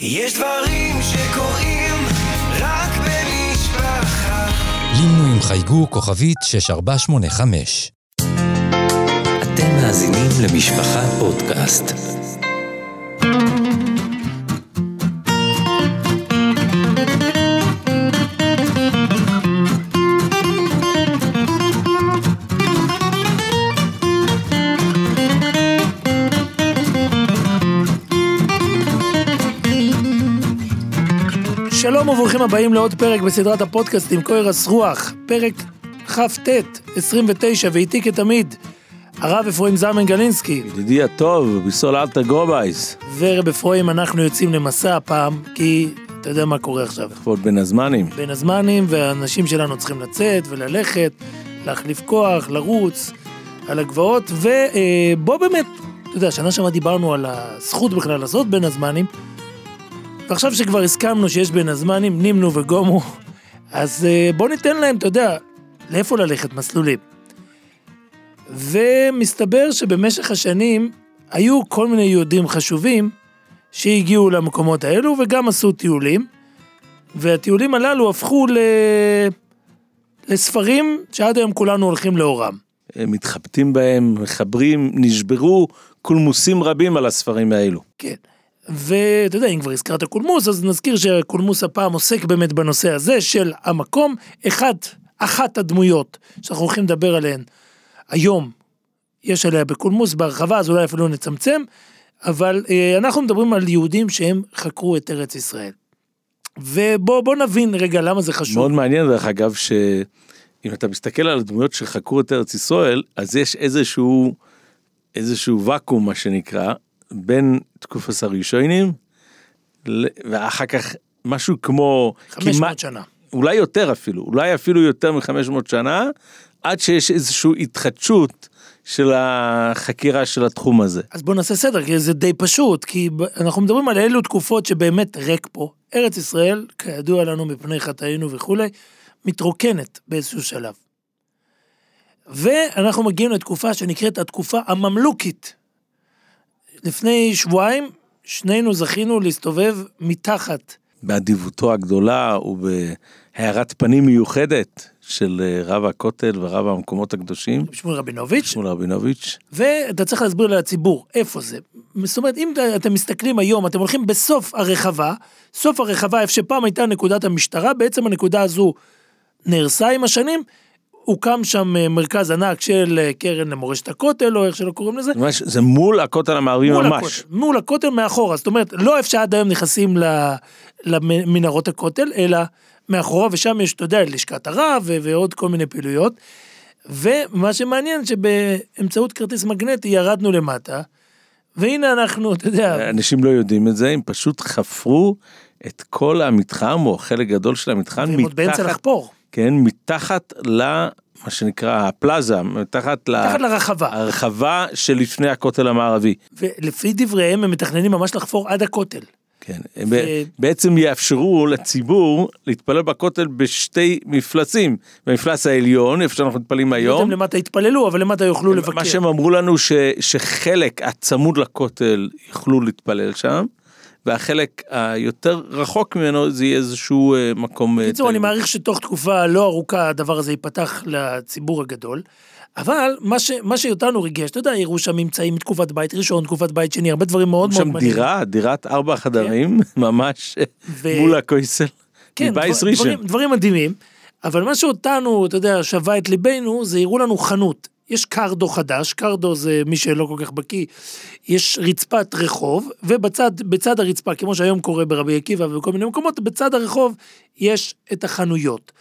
יש דברים שקורים רק במשפחה. לינו עם חייגו כוכבית 6485. אתם מאזינים למשפחה פודקאסט. וברוכים הבאים לעוד פרק בסדרת הפודקאסטים קוירס רוח, פרק כ"ט, 29, ואיתי כתמיד, הרב אפרים זלמן גלינסקי, ידידי הטוב, ביסול אלתר גרובייס, ורב אפרים, אנחנו יוצאים למסע הפעם, כי אתה יודע מה קורה עכשיו. לכבוד בין הזמנים. בין הזמנים, והאנשים שלנו צריכים לצאת וללכת, להחליף כוח, לרוץ על הגבעות, ובוא באמת, אתה יודע, שנה שעברה דיברנו על הזכות בכלל לעשות בין הזמנים, ועכשיו שכבר הסכמנו שיש בין הזמנים, נימנו וגומו, אז אה, בוא ניתן להם, אתה יודע, לאיפה ללכת מסלולים. ומסתבר שבמשך השנים היו כל מיני יהודים חשובים שהגיעו למקומות האלו וגם עשו טיולים, והטיולים הללו הפכו ל... לספרים שעד היום כולנו הולכים לאורם. הם מתחבטים בהם, מחברים, נשברו קולמוסים רבים על הספרים האלו. כן. ואתה יודע, אם כבר הזכרת קולמוס, אז נזכיר שקולמוס הפעם עוסק באמת בנושא הזה של המקום, אחד, אחת הדמויות שאנחנו הולכים לדבר עליהן היום, יש עליה בקולמוס בהרחבה, אז אולי אפילו נצמצם, אבל אה, אנחנו מדברים על יהודים שהם חקרו את ארץ ישראל. ובוא נבין רגע למה זה חשוב. מאוד מעניין דרך אגב שאם אתה מסתכל על הדמויות שחקרו את ארץ ישראל, אז יש איזשהו, איזשהו ואקום מה שנקרא, בין תקופת הראשונים, ואחר כך משהו כמו... 500 כמעט- שנה. אולי יותר אפילו, אולי אפילו יותר מ-500 שנה, עד שיש איזושהי התחדשות של החקירה של התחום הזה. אז בוא נעשה סדר, כי זה די פשוט, כי אנחנו מדברים על אילו תקופות שבאמת ריק פה. ארץ ישראל, כידוע לנו מפני חטאינו וכולי, מתרוקנת באיזשהו שלב. ואנחנו מגיעים לתקופה שנקראת התקופה הממלוכית. לפני שבועיים, שנינו זכינו להסתובב מתחת. באדיבותו הגדולה ובהארת פנים מיוחדת של אה, רב הכותל ורב המקומות הקדושים, שמואל רבינוביץ', שמואל רבינוביץ', ואתה צריך להסביר לציבור איפה זה. זאת אומרת, אם אתם מסתכלים היום, אתם הולכים בסוף הרחבה, סוף הרחבה, איפה שפעם הייתה נקודת המשטרה, בעצם הנקודה הזו נהרסה עם השנים, הוקם שם אה, מרכז ענק של אה, קרן למורשת הכותל, או איך שלא קוראים לזה. ממש, זה מול הכותל המערבי מול ממש. הכותל, מול הכותל מאחורה, זאת אומרת, לא איפה שעד היום נכנסים למנהרות הכותל, אלא מאחורה, ושם יש, אתה יודע, לשכת הרב ועוד כל מיני פעילויות. ומה שמעניין, שבאמצעות כרטיס מגנטי ירדנו למטה, והנה אנחנו, אתה יודע, אנשים לא יודעים את זה, הם פשוט חפרו את כל המתחם או חלק גדול של המתחם הם עוד באמצע לחפור, כן, מתחת ל... מה שנקרא הפלאזה, מתחת ל... מתחת לרחבה. הרחבה שלפני הכותל המערבי. ולפי דבריהם הם מתכננים ממש לחפור עד הכותל. כן, הם ב- בעצם יאפשרו לציבור להתפלל בכותל בשתי מפלסים, במפלס העליון, איפה שאנחנו מתפללים לא היום. למטה יתפללו, אבל למטה יוכלו לבקר. מה שהם אמרו לנו ש, שחלק הצמוד לכותל יוכלו להתפלל שם, והחלק היותר רחוק ממנו זה יהיה איזשהו אה, מקום... אה, בקיצור, אני תיירות. מעריך שתוך תקופה לא ארוכה הדבר הזה ייפתח לציבור הגדול. אבל מה, ש, מה שאותנו ריגש, אתה יודע, הראו שם ממצאים מתקופת בית ראשון, תקופת בית שני, הרבה דברים מאוד מאוד שם דירה, דירת ארבע חדרים, ממש אה, ו- מול הכויסל, כן, מבייס דבר, ראשון. דברים, דברים מדהימים, אבל מה שאותנו, אתה יודע, שווה את ליבנו, זה הראו לנו חנות. יש קרדו חדש, קרדו זה מי שלא כל כך בקיא, יש רצפת רחוב, ובצד בצד הרצפה, כמו שהיום קורה ברבי עקיבא ובכל מיני מקומות, בצד הרחוב יש את החנויות.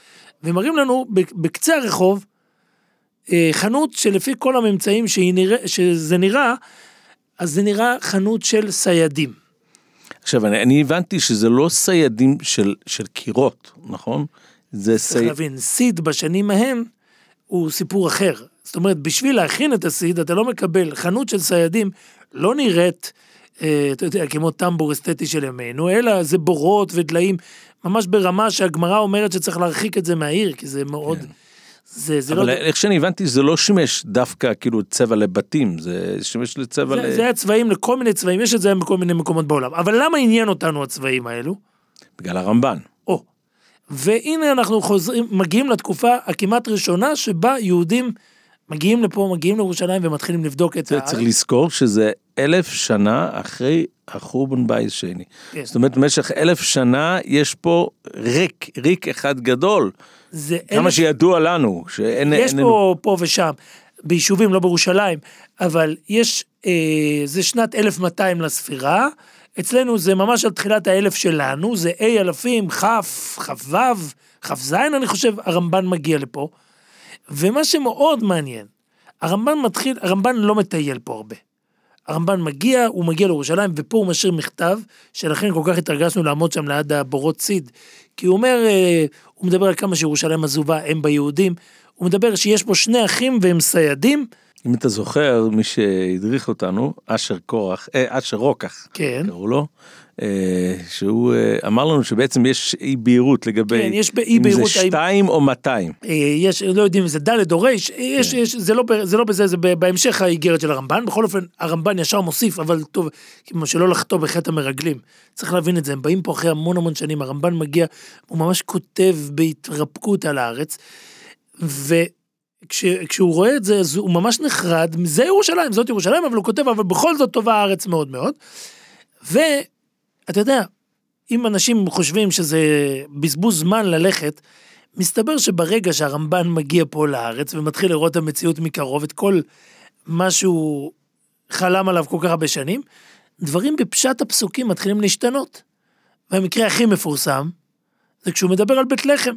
ומראים לנו בקצה הרחוב, אה, חנות שלפי כל הממצאים נראה, שזה נראה, אז זה נראה חנות של סיידים. עכשיו, אני, אני הבנתי שזה לא סיידים של, של קירות, נכון? זה צריך סי... להבין, סיד בשנים ההם הוא סיפור אחר. זאת אומרת, בשביל להכין את הסיד, אתה לא מקבל, חנות של סיידים לא נראית, אה, אתה יודע, כמו טמבור אסתטי של ימינו, אלא זה בורות ודליים, ממש ברמה שהגמרא אומרת שצריך להרחיק את זה מהעיר, כי זה מאוד... זה, זה לא... אבל איך שאני הבנתי זה לא שימש דווקא כאילו צבע לבתים, זה שימש לצבע ל... זה, זה היה צבעים לכל מיני צבעים, יש את זה בכל מיני מקומות בעולם. אבל למה עניין אותנו הצבעים האלו? בגלל הרמב"ן. או. והנה אנחנו חוזרים, מגיעים לתקופה הכמעט ראשונה שבה יהודים מגיעים לפה, מגיעים לירושלים ומתחילים לבדוק את הארץ. צריך לזכור שזה אלף שנה אחרי החורבן בית שני. כן. זאת אומרת במשך אלף שנה יש פה ריק, ריק אחד גדול. זה כמה אלף- שידוע לנו, שאין... יש אין לנו- פה, פה ושם, ביישובים, לא בירושלים, אבל יש, אה, זה שנת 1200 לספירה, אצלנו זה ממש על תחילת האלף שלנו, זה A אלפים, כ', כ"ו, כ"ז אני חושב, הרמב"ן מגיע לפה. ומה שמאוד מעניין, הרמב"ן מתחיל, הרמב"ן לא מטייל פה הרבה. הרמב"ן מגיע, הוא מגיע לירושלים, ופה הוא משאיר מכתב, שלכן כל כך התרגשנו לעמוד שם ליד הבורות ציד. כי הוא אומר, אה, הוא מדבר על כמה שירושלים עזובה, הם ביהודים. הוא מדבר שיש פה שני אחים והם סיידים, אם אתה זוכר, מי שהדריך אותנו, אשר קורח, אה, אשר רוקח, כן. קראו לו, אה, שהוא אה, אמר לנו שבעצם יש אי בהירות לגבי כן, יש באי אם בהירות, זה האם- שתיים או 200. אה, יש, לא יודעים אם זה ד' או ר', יש, יש, זה לא, זה לא בזה, זה בהמשך האיגרת של הרמב"ן, בכל אופן, הרמב"ן ישר מוסיף, אבל טוב, כמו שלא לחטוא בחטא המרגלים. צריך להבין את זה, הם באים פה אחרי המון המון שנים, הרמב"ן מגיע, הוא ממש כותב בהתרפקות על הארץ, וכשהוא רואה את זה, אז הוא ממש נחרד, זה ירושלים, זאת ירושלים, אבל הוא כותב, אבל בכל זאת טובה הארץ מאוד מאוד. ואתה יודע, אם אנשים חושבים שזה בזבוז זמן ללכת, מסתבר שברגע שהרמב"ן מגיע פה לארץ ומתחיל לראות את המציאות מקרוב, את כל מה שהוא חלם עליו כל כך הרבה שנים, דברים בפשט הפסוקים מתחילים להשתנות. והמקרה הכי מפורסם, זה כשהוא מדבר על בית לחם.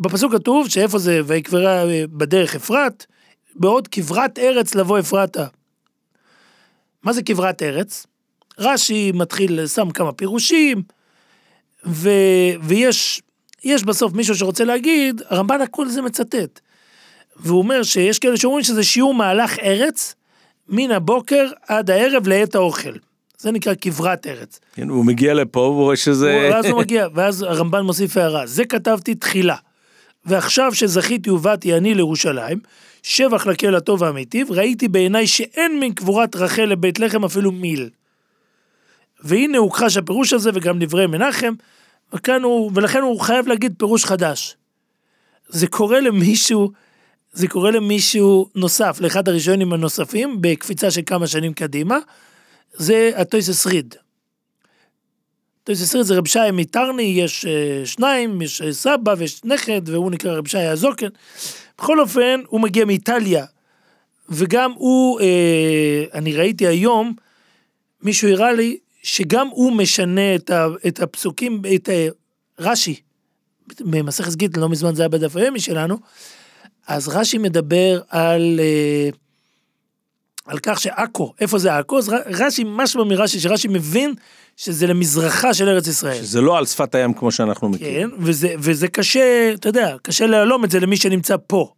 בפסוק כתוב שאיפה זה, ויקברה בדרך אפרת, בעוד כברת ארץ לבוא אפרתה. מה זה כברת ארץ? רש"י מתחיל, שם כמה פירושים, ו, ויש יש בסוף מישהו שרוצה להגיד, הרמב"ן הכל זה מצטט. והוא אומר שיש כאלה שאומרים שזה שיעור מהלך ארץ, מן הבוקר עד הערב לעת האוכל. זה נקרא כברת ארץ. כן, הוא מגיע לפה והוא רואה שזה... ואז הוא מגיע, ואז הרמב"ן מוסיף הערה, זה כתבתי תחילה. ועכשיו שזכיתי ובאתי אני לירושלים, שבח לקהל הטוב והמיטיב, ראיתי בעיניי שאין מן קבורת רחל לבית לחם אפילו מיל. והנה הוכחש הפירוש הזה וגם דברי מנחם, וכאן הוא, ולכן הוא חייב להגיד פירוש חדש. זה קורה למישהו, זה קורה למישהו נוסף, לאחד הראשונים הנוספים, בקפיצה של כמה שנים קדימה, זה הטויסס ריד. טויסס ריד זה רב שי מטרני, יש אה, שניים, יש אה, סבא ויש נכד, והוא נקרא רב שי הזוקן. בכל אופן, הוא מגיע מאיטליה, וגם הוא, אה, אני ראיתי היום, מישהו הראה לי, שגם הוא משנה את, ה, את הפסוקים, את אה, רש"י, במסכת גיטין, לא מזמן זה היה בדף היומי שלנו, אז רש"י מדבר על, אה, על כך שעכו, איפה זה עכו? אז רש"י, משמע מרש"י, שרש"י מבין שזה למזרחה של ארץ ישראל. זה לא על שפת הים כמו שאנחנו מכירים. כן, וזה, וזה קשה, אתה יודע, קשה להלום את זה למי שנמצא פה.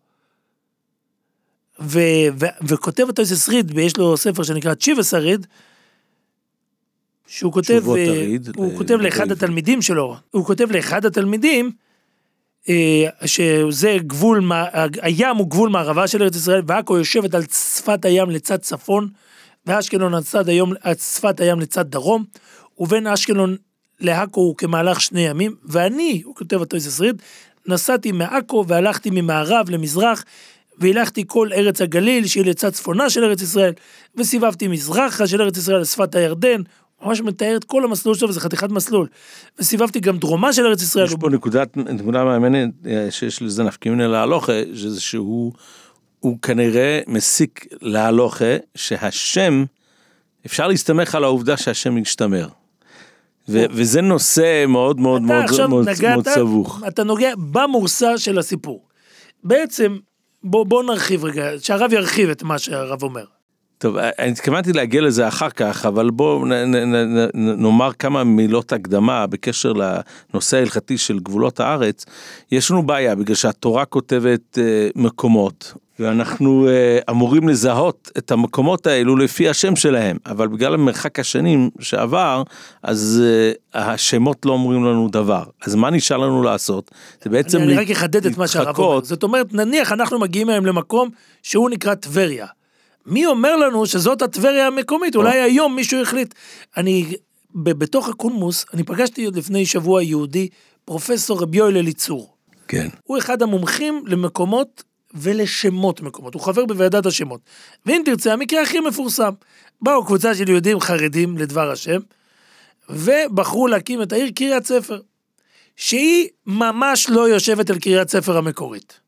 ו, ו, וכותב אותו איזה שריד, ויש לו ספר שנקרא צ'יבה שריד, שהוא כותב, אה, הריד, הוא ל- כותב לאחד לעברית. התלמידים שלו, הוא כותב לאחד התלמידים, אה, שזה גבול, הים הוא גבול מערבה של ארץ ישראל, ועכו יושבת על שפת הים לצד צפון, ואשקלון על צד היום, על שפת הים לצד דרום, ובין אשקלון לעכו הוא כמהלך שני ימים, ואני, הוא כותב אותו איזה שריד, נסעתי מעכו והלכתי ממערב למזרח, והילכתי כל ארץ הגליל, שהיא לצד צפונה של ארץ ישראל, וסיבבתי מזרחה של ארץ ישראל לשפת הירדן, ממש מתאר את כל המסלול שלו, וזה חתיכת מסלול. וסיבבתי גם דרומה של ארץ ישראל. יש פה נקודת, נקודה מעניינת אה, שיש לזה נפקא מינה להלוכה, שזה שהוא הוא כנראה מסיק להלוכה שהשם, אפשר להסתמך על העובדה שהשם ישתמר. ו- וזה נושא מאוד מאוד מאוד עכשיו מאוד, נגעת, מאוד סבוך. אתה נוגע במורסה של הסיפור. בעצם, בוא, בוא נרחיב רגע, שהרב ירחיב את מה שהרב אומר. טוב, אני התכוונתי להגיע לזה אחר כך, אבל בואו נאמר כמה מילות הקדמה בקשר לנושא ההלכתי של גבולות הארץ. יש לנו בעיה, בגלל שהתורה כותבת אה, מקומות, ואנחנו אה, אמורים לזהות את המקומות האלו לפי השם שלהם, אבל בגלל מרחק השנים שעבר, אז אה, השמות לא אומרים לנו דבר. אז מה נשאר לנו לעשות? זה בעצם אני, אני רק אחדד את מה שהרב אומר. להתחקות. זאת אומרת, נניח אנחנו מגיעים היום למקום שהוא נקרא טבריה. מי אומר לנו שזאת הטבריה המקומית? אולי היום מישהו החליט. אני, בתוך הקולמוס, אני פגשתי עוד לפני שבוע יהודי, פרופסור רבי יואל אליצור. כן. הוא אחד המומחים למקומות ולשמות מקומות, הוא חבר בוועדת השמות. ואם תרצה, המקרה הכי מפורסם. באו קבוצה של יהודים חרדים לדבר השם, ובחרו להקים את העיר קריית ספר, שהיא ממש לא יושבת על קריית ספר המקורית.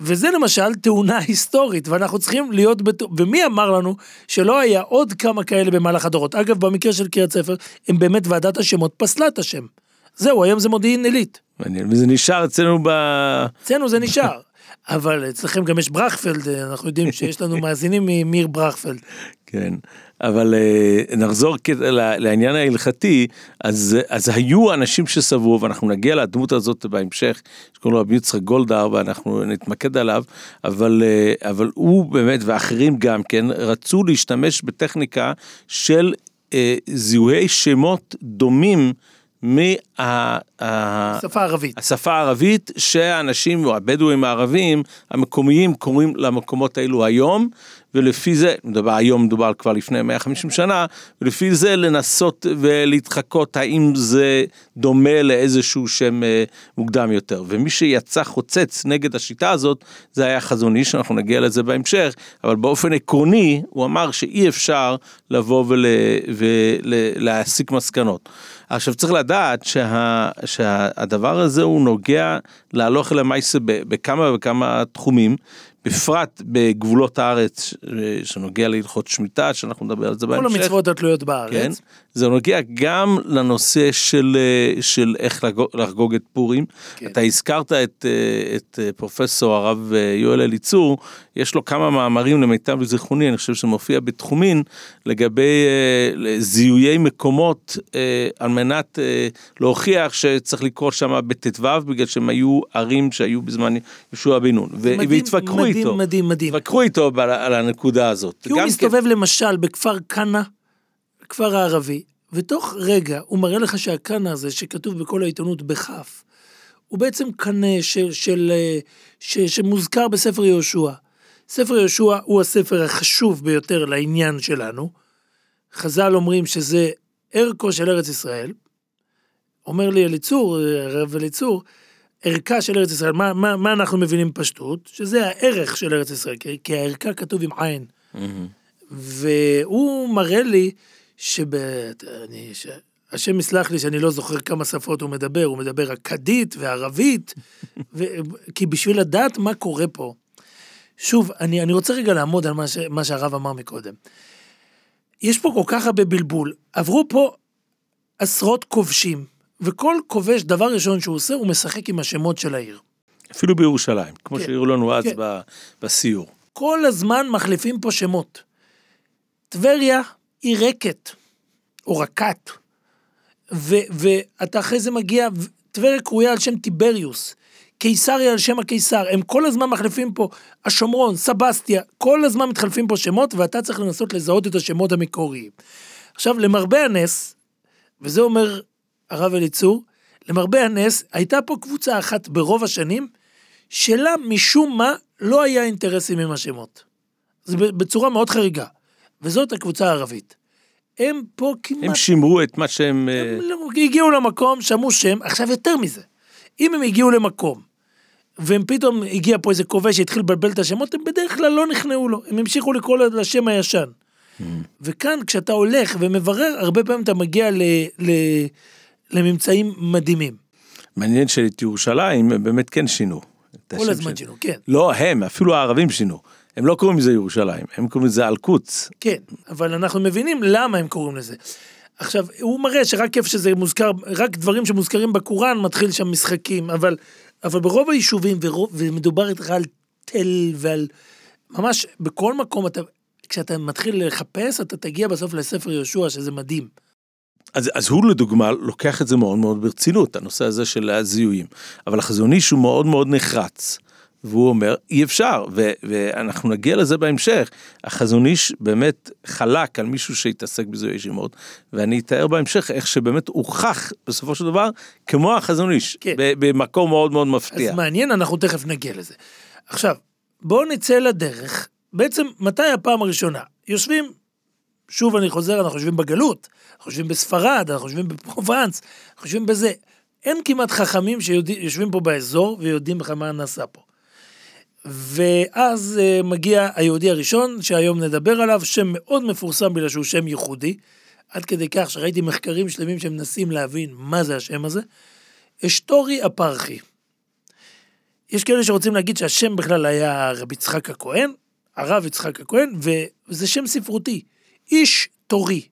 וזה למשל תאונה היסטורית, ואנחנו צריכים להיות בטוח, ומי אמר לנו שלא היה עוד כמה כאלה במהלך הדורות? אגב, במקרה של קריית ספר, הם באמת ועדת השמות פסלה את השם. זהו, היום זה מודיעין עילית. מעניין, וזה נשאר אצלנו ב... אצלנו זה נשאר. אבל אצלכם גם יש ברכפלד, אנחנו יודעים שיש לנו מאזינים ממיר ברכפלד. כן, אבל אה, נחזור לעניין ההלכתי, אז, אז היו אנשים שסברו, ואנחנו נגיע לדמות הזאת בהמשך, שקוראים לו רבי יצחק גולדהר, ואנחנו נתמקד עליו, אבל, אה, אבל הוא באמת, ואחרים גם כן, רצו להשתמש בטכניקה של אה, זיהוי שמות דומים מה... ה- שפה ערבית. השפה הערבית שהאנשים או הבדואים הערבים המקומיים קוראים למקומות האלו היום ולפי זה, מדובר היום מדובר כבר לפני 150 שנה, ולפי זה לנסות ולהתחקות האם זה דומה לאיזשהו שם אה, מוקדם יותר. ומי שיצא חוצץ נגד השיטה הזאת זה היה חזון איש, אנחנו נגיע לזה בהמשך, אבל באופן עקרוני הוא אמר שאי אפשר לבוא ולהסיק מסקנות. עכשיו צריך לדעת שה, שהדבר הזה הוא נוגע להלוך למעשה בכמה וכמה תחומים, בפרט בגבולות הארץ שנוגע להלכות שמיטה, שאנחנו נדבר על זה בהמשך. כל המצוות התלויות כן, בארץ. זה נוגע גם לנושא של, של איך לחגוג, לחגוג את פורים. כן. אתה הזכרת את, את פרופסור הרב יואל אליצור, יש לו כמה מאמרים למיטב זיכרוני, אני חושב שמופיע בתחומין, לגבי אה, זיהויי מקומות אה, על מנת אה, להוכיח שצריך לקרוא שם בט"ו, בגלל שהם היו ערים שהיו בזמן יהושע בן נון. והתווכחו מדהים, איתו. מדהים, מדהים. התווכחו איתו על, על הנקודה הזאת. כי הוא גם כן- מסתובב למשל בכפר כנא, כפר הערבי, ותוך רגע הוא מראה לך שהכנא הזה שכתוב בכל העיתונות בכף, הוא בעצם קנה של, של, אה, ש, שמוזכר בספר יהושע. ספר יהושע הוא הספר החשוב ביותר לעניין שלנו. חז"ל אומרים שזה ערכו של ארץ ישראל. אומר לי אליצור, הרב אליצור, ערכה של ארץ ישראל, מה, מה, מה אנחנו מבינים פשטות? שזה הערך של ארץ ישראל, כי, כי הערכה כתוב עם עין. מהמם. והוא מראה לי שב... אני... ש... השם יסלח לי שאני לא זוכר כמה שפות הוא מדבר, הוא מדבר אכדית וערבית, ו... כי בשביל לדעת מה קורה פה, שוב, אני, אני רוצה רגע לעמוד על מה, ש... מה שהרב אמר מקודם. יש פה כל כך הרבה בלבול, עברו פה עשרות כובשים, וכל כובש, דבר ראשון שהוא עושה, הוא משחק עם השמות של העיר. אפילו בירושלים, כמו כן, שהראו לנו אז כן. בסיור. כל הזמן מחליפים פה שמות. טבריה היא רקת, או רקת, ו- ואתה אחרי זה מגיע, טבריה קרויה על שם טיבריוס, קיסריה על שם הקיסר, הם כל הזמן מחליפים פה, השומרון, סבסטיה, כל הזמן מתחלפים פה שמות, ואתה צריך לנסות לזהות את השמות המקוריים. עכשיו, למרבה הנס, וזה אומר הרב אליצור, למרבה הנס, הייתה פה קבוצה אחת ברוב השנים, שלה משום מה לא היה אינטרסים עם השמות. זה בצורה מאוד חריגה. וזאת הקבוצה הערבית. הם פה כמעט... הם שימרו את מה שהם... אה, הם לא- הגיעו למקום, שמעו שם, עכשיו יותר מזה. אם הם הגיעו למקום, והם פתאום הגיע פה איזה כובש שהתחיל לבלבל את השמות, הם בדרך כלל לא נכנעו לו, הם המשיכו לקרוא לשם הישן. וכאן כשאתה הולך ומברר, הרבה פעמים אתה מגיע ל, ל, לממצאים מדהימים. מעניין שאת ירושלים הם באמת כן שינו. כל הזמן. שינו, כן. לא הם, אפילו הערבים שינו. הם לא קוראים לזה ירושלים, הם קוראים לזה אלקוץ. כן, אבל אנחנו מבינים למה הם קוראים לזה. עכשיו, הוא מראה שרק איפה שזה מוזכר, רק דברים שמוזכרים בקוראן מתחיל שם משחקים, אבל, אבל ברוב היישובים, ורוב, ומדובר איתך על תל ועל... ממש בכל מקום, אתה, כשאתה מתחיל לחפש, אתה תגיע בסוף לספר יהושע, שזה מדהים. אז, אז הוא לדוגמה לוקח את זה מאוד מאוד ברצינות, הנושא הזה של הזיהויים. אבל החזון איש הוא מאוד מאוד נחרץ. והוא אומר אי אפשר ו- ואנחנו נגיע לזה בהמשך החזון איש באמת חלק על מישהו שהתעסק בזיהוי ישימות ואני אתאר בהמשך איך שבאמת הוכח בסופו של דבר כמו החזון איש כן. במקום מאוד מאוד מפתיע. אז מעניין, אנחנו תכף נגיע לזה. עכשיו, בואו נצא לדרך. בעצם, מתי הפעם הראשונה? יושבים, שוב אני חוזר, אנחנו יושבים בגלות, אנחנו יושבים בספרד, אנחנו יושבים בפרובנס, אנחנו יושבים בזה. אין כמעט חכמים שיושבים פה באזור ויודעים בכלל מה נעשה פה. ואז uh, מגיע היהודי הראשון, שהיום נדבר עליו, שם מאוד מפורסם בגלל שהוא שם ייחודי, עד כדי כך שראיתי מחקרים שלמים שמנסים להבין מה זה השם הזה, אשתורי אפרחי. יש כאלה שרוצים להגיד שהשם בכלל היה רבי יצחק הכהן, הרב יצחק הכהן, וזה שם ספרותי, איש תורי.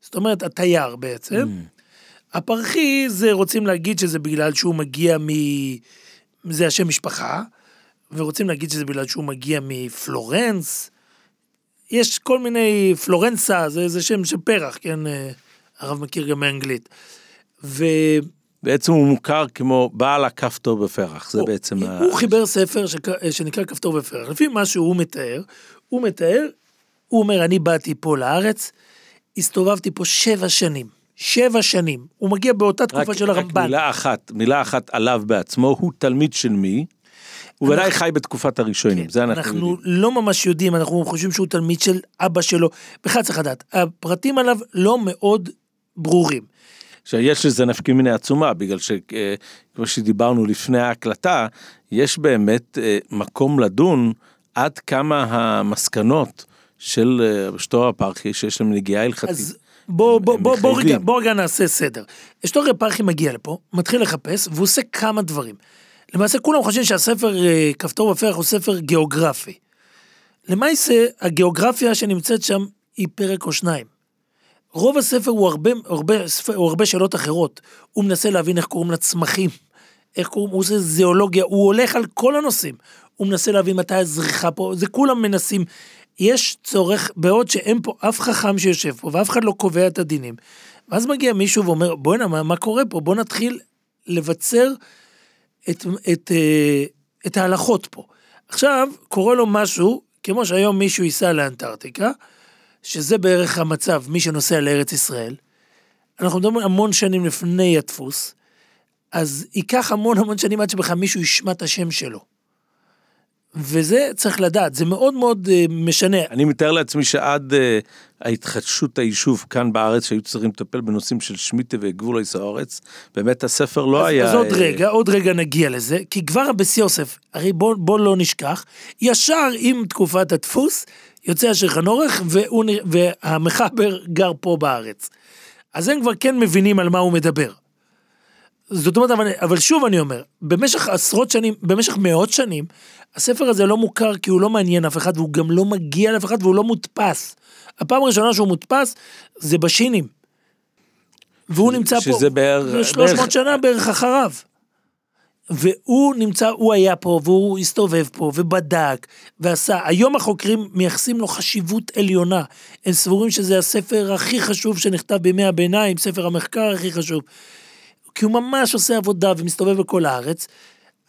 זאת אומרת, התייר בעצם. Mm. הפרחי זה רוצים להגיד שזה בגלל שהוא מגיע מ... זה השם משפחה, ורוצים להגיד שזה בגלל שהוא מגיע מפלורנס. יש כל מיני, פלורנסה, זה, זה שם של פרח, כן? אה, הרב מכיר גם מאנגלית. ו... בעצם הוא מוכר כמו בעל הכפתור בפרח, זה הוא, בעצם... הוא ה... חיבר ספר שק... שנקרא כפתור בפרח. לפי מה שהוא מתאר, הוא מתאר, הוא אומר, אני באתי פה לארץ, הסתובבתי פה שבע שנים. שבע שנים. הוא מגיע באותה תקופה רק, של רק הרמב"ן. מילה אחת, מילה אחת עליו בעצמו, הוא תלמיד של מי? הוא ודאי חי בתקופת הראשונים, כן, זה אנחנו, אנחנו יודעים. לא ממש יודעים, אנחנו חושבים שהוא תלמיד של אבא שלו. בכלל צריך לדעת, הפרטים עליו לא מאוד ברורים. עכשיו יש לזה נפקי מיני עצומה, בגלל שכמו שדיברנו לפני ההקלטה, יש באמת אה, מקום לדון עד כמה המסקנות של אה, שטור הפרחי, שיש להם נגיעה הלכתית. אז בוא, בוא, בוא, בוא, רגע. בוא רגע נעשה סדר. אשתוריה פרחי מגיע לפה, מתחיל לחפש, והוא עושה כמה דברים. למעשה כולם חושבים שהספר אה, כפתור בפרח הוא ספר גיאוגרפי. למעשה, הגיאוגרפיה שנמצאת שם היא פרק או שניים. רוב הספר הוא הרבה, הרבה, ספר- הוא הרבה שאלות אחרות. הוא מנסה להבין איך קוראים לצמחים, איך קוראים, הוא עושה זיאולוגיה, הוא הולך על כל הנושאים. הוא מנסה להבין מתי הזריחה פה, זה כולם מנסים. יש צורך, בעוד שאין פה אף חכם שיושב פה, ואף אחד לא קובע את הדינים. ואז מגיע מישהו ואומר, בוא'נה, מה, מה קורה פה? בוא נתחיל לבצר את, את, אה, את ההלכות פה. עכשיו, קורה לו משהו, כמו שהיום מישהו ייסע לאנטארקטיקה, שזה בערך המצב, מי שנוסע לארץ ישראל. אנחנו מדברים המון שנים לפני הדפוס, אז ייקח המון המון שנים עד שבכלל מישהו ישמע את השם שלו. וזה צריך לדעת, זה מאוד מאוד אה, משנה. אני מתאר לעצמי שעד uh, ההתחדשות היישוב כאן בארץ, שהיו צריכים לטפל בנושאים של שמיטה וגבול הארץ, באמת הספר לא אז, היה... אז עוד אה, רגע, עוד רגע נגיע לזה, כי כבר הבס יוסף, הרי בוא, בוא לא נשכח, ישר עם תקופת הדפוס, יוצא והוא נ- והמחבר גר פה בארץ. אז הם כבר כן מבינים על מה הוא מדבר. זאת אומרת, אבל, אבל שוב אני אומר, במשך עשרות שנים, במשך מאות שנים, הספר הזה לא מוכר כי הוא לא מעניין אף אחד, והוא גם לא מגיע לאף אחד והוא לא מודפס. הפעם הראשונה שהוא מודפס זה בשינים. והוא נמצא פה, שזה בערך- 300 בערך- שנה בערך אחריו. והוא נמצא, הוא היה פה, והוא הסתובב פה, ובדק, ועשה. היום החוקרים מייחסים לו חשיבות עליונה. הם סבורים שזה הספר הכי חשוב שנכתב בימי הביניים, ספר המחקר הכי חשוב. כי הוא ממש עושה עבודה ומסתובב בכל הארץ.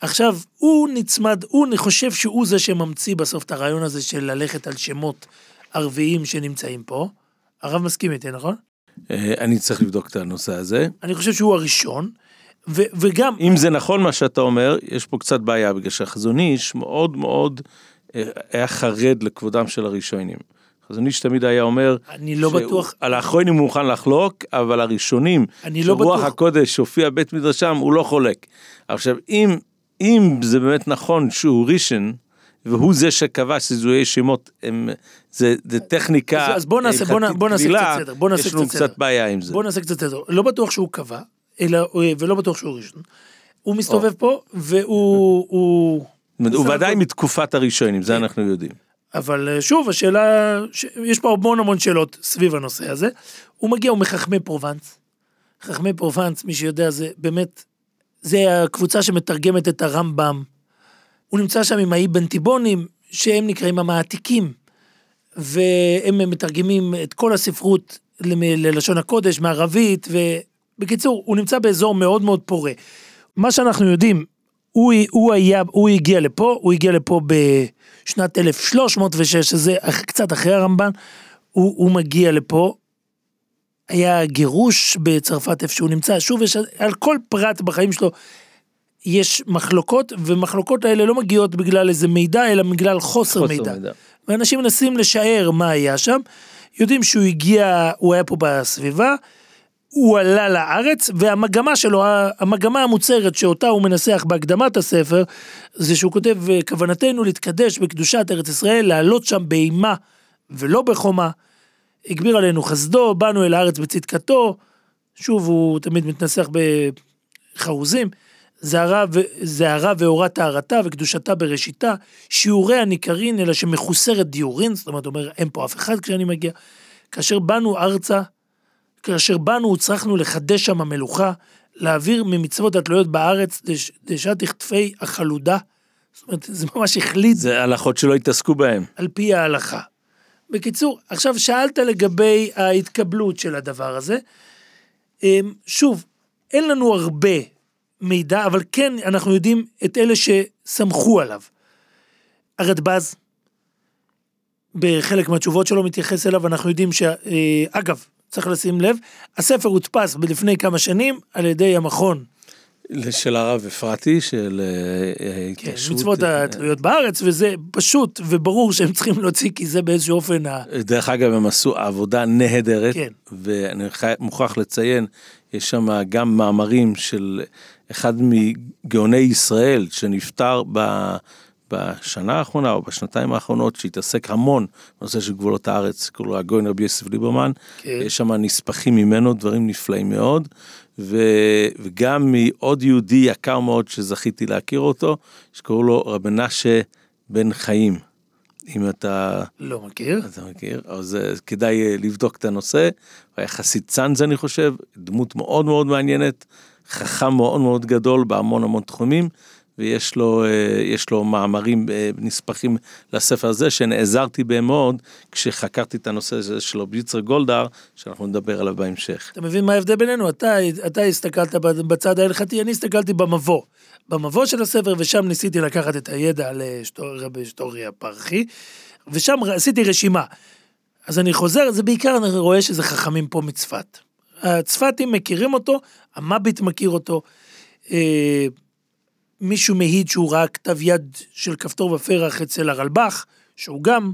עכשיו, הוא נצמד, הוא, אני חושב שהוא זה שממציא בסוף את הרעיון הזה של ללכת על שמות ערביים שנמצאים פה. הרב מסכים איתי, נכון? אה, אני צריך לבדוק את הנושא הזה. אני חושב שהוא הראשון, ו- וגם, אם זה נכון מה שאתה אומר, יש פה קצת בעיה, בגלל שהחזון איש מאוד מאוד אה, היה חרד לכבודם של הראשונים. חזון איש תמיד היה אומר, אני לא בטוח, על האחרונים הוא מוכן לחלוק, אבל הראשונים, אני לא שרוח בטוח. הקודש הופיע בית מדרשם, הוא לא חולק. עכשיו, אם, אם זה באמת נכון שהוא ראשון, והוא זה שקבע שזיהוי שמות הם, זה, זה טכניקה אז- אז בוא נעשה- בוא בוא נעשה קצת סדר, בוא נעשה יש לנו קצת סדר. קצת בעיה עם זה. בוא נעשה קצת סדר. לא בטוח שהוא קבע, אלא, ולא בטוח שהוא ראשון. הוא מסתובב פה, והוא... הוא... הוא ודאי מתקופת הראשונים, זה כן. אנחנו יודעים. אבל אה, שוב, השאלה, ש... יש פה המון המון שאלות סביב הנושא הזה. הוא מגיע, הוא מחכמי פרובנס. חכמי פרובנס, מי שיודע, זה באמת, זה הקבוצה שמתרגמת את הרמב"ם. הוא נמצא שם עם האי בנטיבונים, שהם נקראים המעתיקים. והם מתרגמים את כל הספרות ללשון הקודש, מערבית, ובקיצור, הוא נמצא באזור מאוד מאוד פורה. מה שאנחנו יודעים, הוא, הוא היה, הוא הגיע לפה, הוא הגיע לפה בשנת 1306, שזה קצת אחרי הרמב"ן, הוא, הוא מגיע לפה, היה גירוש בצרפת איפה שהוא נמצא, שוב, יש, על כל פרט בחיים שלו יש מחלוקות, ומחלוקות האלה לא מגיעות בגלל איזה מידע, אלא בגלל חוסר, חוסר מידע. מידע. ואנשים מנסים לשער מה היה שם, יודעים שהוא הגיע, הוא היה פה בסביבה, הוא עלה לארץ, והמגמה שלו, המגמה המוצהרת שאותה הוא מנסח בהקדמת הספר, זה שהוא כותב, כוונתנו להתקדש בקדושת ארץ ישראל, לעלות שם באימה ולא בחומה. הגביר עלינו חסדו, באנו אל הארץ בצדקתו, שוב, הוא תמיד מתנסח בחרוזים. זהרה זהרה ואורה טהרתה וקדושתה בראשיתה, שיעוריה ניכרין אלא שמחוסרת דיורין, זאת אומרת, אומר, אין פה אף אחד כשאני מגיע. כאשר באנו ארצה, כאשר באנו הוצרכנו לחדש שם המלוכה, להעביר ממצוות התלויות בארץ דש- דשת כתפי החלודה. זאת אומרת, זה ממש החליט זה הלכות שלא התעסקו בהם. על פי ההלכה. בקיצור, עכשיו שאלת לגבי ההתקבלות של הדבר הזה. אמ, שוב, אין לנו הרבה מידע, אבל כן אנחנו יודעים את אלה שסמכו עליו. הרדב"ז, בחלק מהתשובות שלו מתייחס אליו, אנחנו יודעים ש... אה, אגב, צריך לשים לב, הספר הודפס לפני כמה שנים על ידי המכון של הרב אפרתי, של אה, אה, כן, התיישבות. מצוות אה, התלויות בארץ, וזה פשוט וברור שהם צריכים להוציא, כי זה באיזשהו אופן ה... דרך אגב, הם עשו עבודה נהדרת, כן. ואני מוכרח לציין, יש שם גם מאמרים של אחד מגאוני ישראל שנפטר ב... בשנה האחרונה או בשנתיים האחרונות שהתעסק המון בנושא של גבולות הארץ, קוראים לו הגויין רבי יוסף ליברמן, כן. יש שם נספחים ממנו, דברים נפלאים מאוד, ו... וגם מעוד יהודי יקר מאוד שזכיתי להכיר אותו, שקראו לו רב מנשה בן חיים. אם אתה לא מכיר. אתה מכיר? אז אה, כדאי אה, לבדוק את הנושא. היה חסיד צאנז אני חושב, דמות מאוד מאוד מעניינת, חכם מאוד מאוד גדול בהמון המון תחומים, ויש לו, אה, יש לו מאמרים אה, נספחים לספר הזה, שנעזרתי בהם מאוד כשחקרתי את הנושא הזה של יצחק גולדהר, שאנחנו נדבר עליו בהמשך. אתה מבין מה ההבדל בינינו? אתה, אתה הסתכלת בצד ההלכתי, אני הסתכלתי במבוא. במבוא של הספר, ושם ניסיתי לקחת את הידע על אה, רבי שטוריה ושם עשיתי רשימה. אז אני חוזר, זה בעיקר אני רואה שזה חכמים פה מצפת. הצפתים מכירים אותו, המביט מכיר אותו. אה, מישהו מעיד שהוא ראה כתב יד של כפתור ופרח אצל הרלב"ח, שהוא גם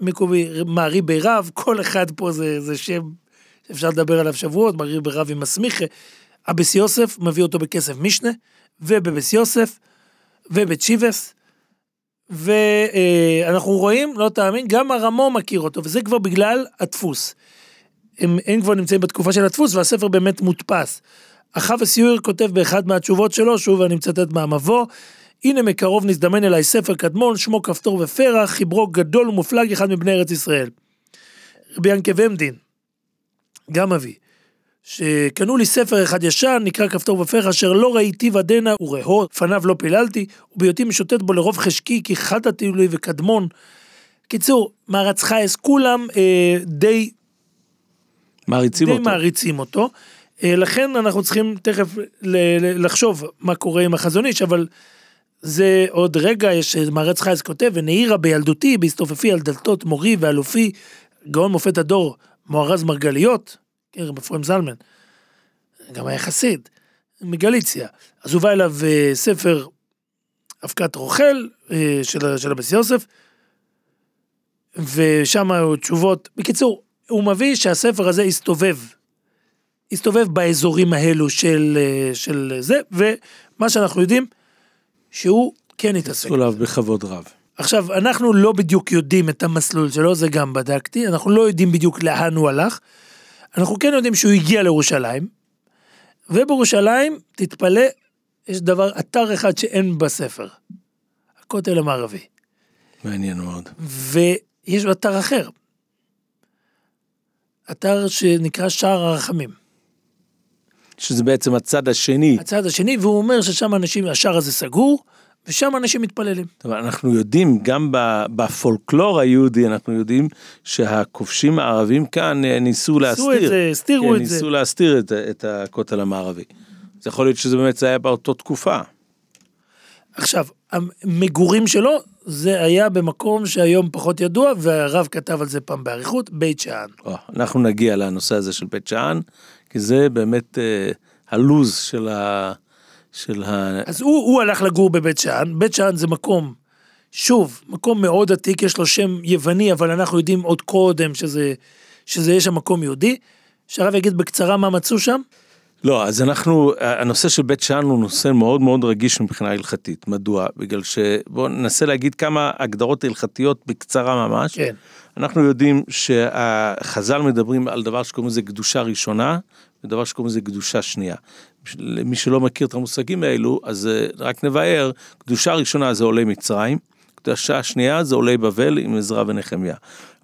מקומי, מערי ברב, כל אחד פה זה, זה שם אפשר לדבר עליו שבועות, מערי ברב עם מסמיכה. אבס יוסף מביא אותו בכסף משנה, ובבס יוסף, ובצ'יבס. ואנחנו רואים, לא תאמין, גם הרמו מכיר אותו, וזה כבר בגלל הדפוס. הם, הם כבר נמצאים בתקופה של הדפוס, והספר באמת מודפס. החווה סיור כותב באחד מהתשובות שלו, שוב אני מצטט מהמבוא, הנה מקרוב נזדמן אליי ספר קדמון, שמו כפתור ופרח, חיברו גדול ומופלג אחד מבני ארץ ישראל. רבי ינקה ומדין, גם אבי, שקנו לי ספר אחד ישן, נקרא כפתור ופרח, אשר לא ראיתי ודנה ורהו, פניו לא פיללתי, ובהיותי משוטט בו לרוב חשקי, כי חטאתי לי וקדמון. קיצור, מערץ חייס, כולם אה, די מעריצים די אותו. מעריצים אותו. אה, לכן אנחנו צריכים תכף לחשוב מה קורה עם החזון איש, אבל זה עוד רגע, יש מערץ חייס כותב, ונעירה בילדותי, בהסתופפי על דלתות מורי ואלופי, גאון מופת הדור, מוארז מרגליות, כן, רב אפרים זלמן, גם היה חסיד, מגליציה. אז הובא אליו אה, ספר אבקת רוכל אה, של, של הבס יוסף, ושם היו תשובות. בקיצור, הוא מביא שהספר הזה הסתובב. הסתובב באזורים האלו של, אה, של זה, ומה שאנחנו יודעים, שהוא כן התעסק. עליו בכבוד רב. עכשיו, אנחנו לא בדיוק יודעים את המסלול שלו, זה גם בדקתי, אנחנו לא יודעים בדיוק לאן הוא הלך. אנחנו כן יודעים שהוא הגיע לירושלים, ובירושלים, תתפלא, יש דבר, אתר אחד שאין בספר. הכותל המערבי. מעניין מאוד. ויש אתר אחר. אתר שנקרא שער הרחמים. שזה בעצם הצד השני. הצד השני, והוא אומר ששם אנשים, השער הזה סגור, ושם אנשים מתפללים. טוב, אנחנו יודעים, גם בפולקלור היהודי, אנחנו יודעים שהכובשים הערבים כאן אה, ניסו להסתיר. את זה, הסתירו כן, את זה. ניסו להסתיר את, את הכותל המערבי. אז יכול להיות שזה באמת זה היה באותו תקופה. עכשיו, המגורים שלו, זה היה במקום שהיום פחות ידוע, והרב כתב על זה פעם באריכות, בית שאן. אנחנו נגיע לנושא הזה של בית שאן, כי זה באמת אה, הלוז של ה... של ה... אז הוא, הוא הלך לגור בבית שאן, בית שאן זה מקום, שוב, מקום מאוד עתיק, יש לו שם יווני, אבל אנחנו יודעים עוד קודם שזה, שזה יש שם מקום יהודי. שהרב יגיד בקצרה מה מצאו שם? לא, אז אנחנו, הנושא של בית שאן הוא נושא מאוד מאוד רגיש מבחינה הלכתית. מדוע? בגלל שבואו ננסה להגיד כמה הגדרות הלכתיות בקצרה ממש. כן. אנחנו יודעים שהחז"ל מדברים על דבר שקוראים לזה קדושה ראשונה, ודבר שקוראים לזה קדושה שנייה. למי שלא מכיר את המושגים האלו, אז אה, רק נבהר, קדושה ראשונה זה עולי מצרים, קדושה שנייה זה עולי בבל עם עזרא ונחמיה.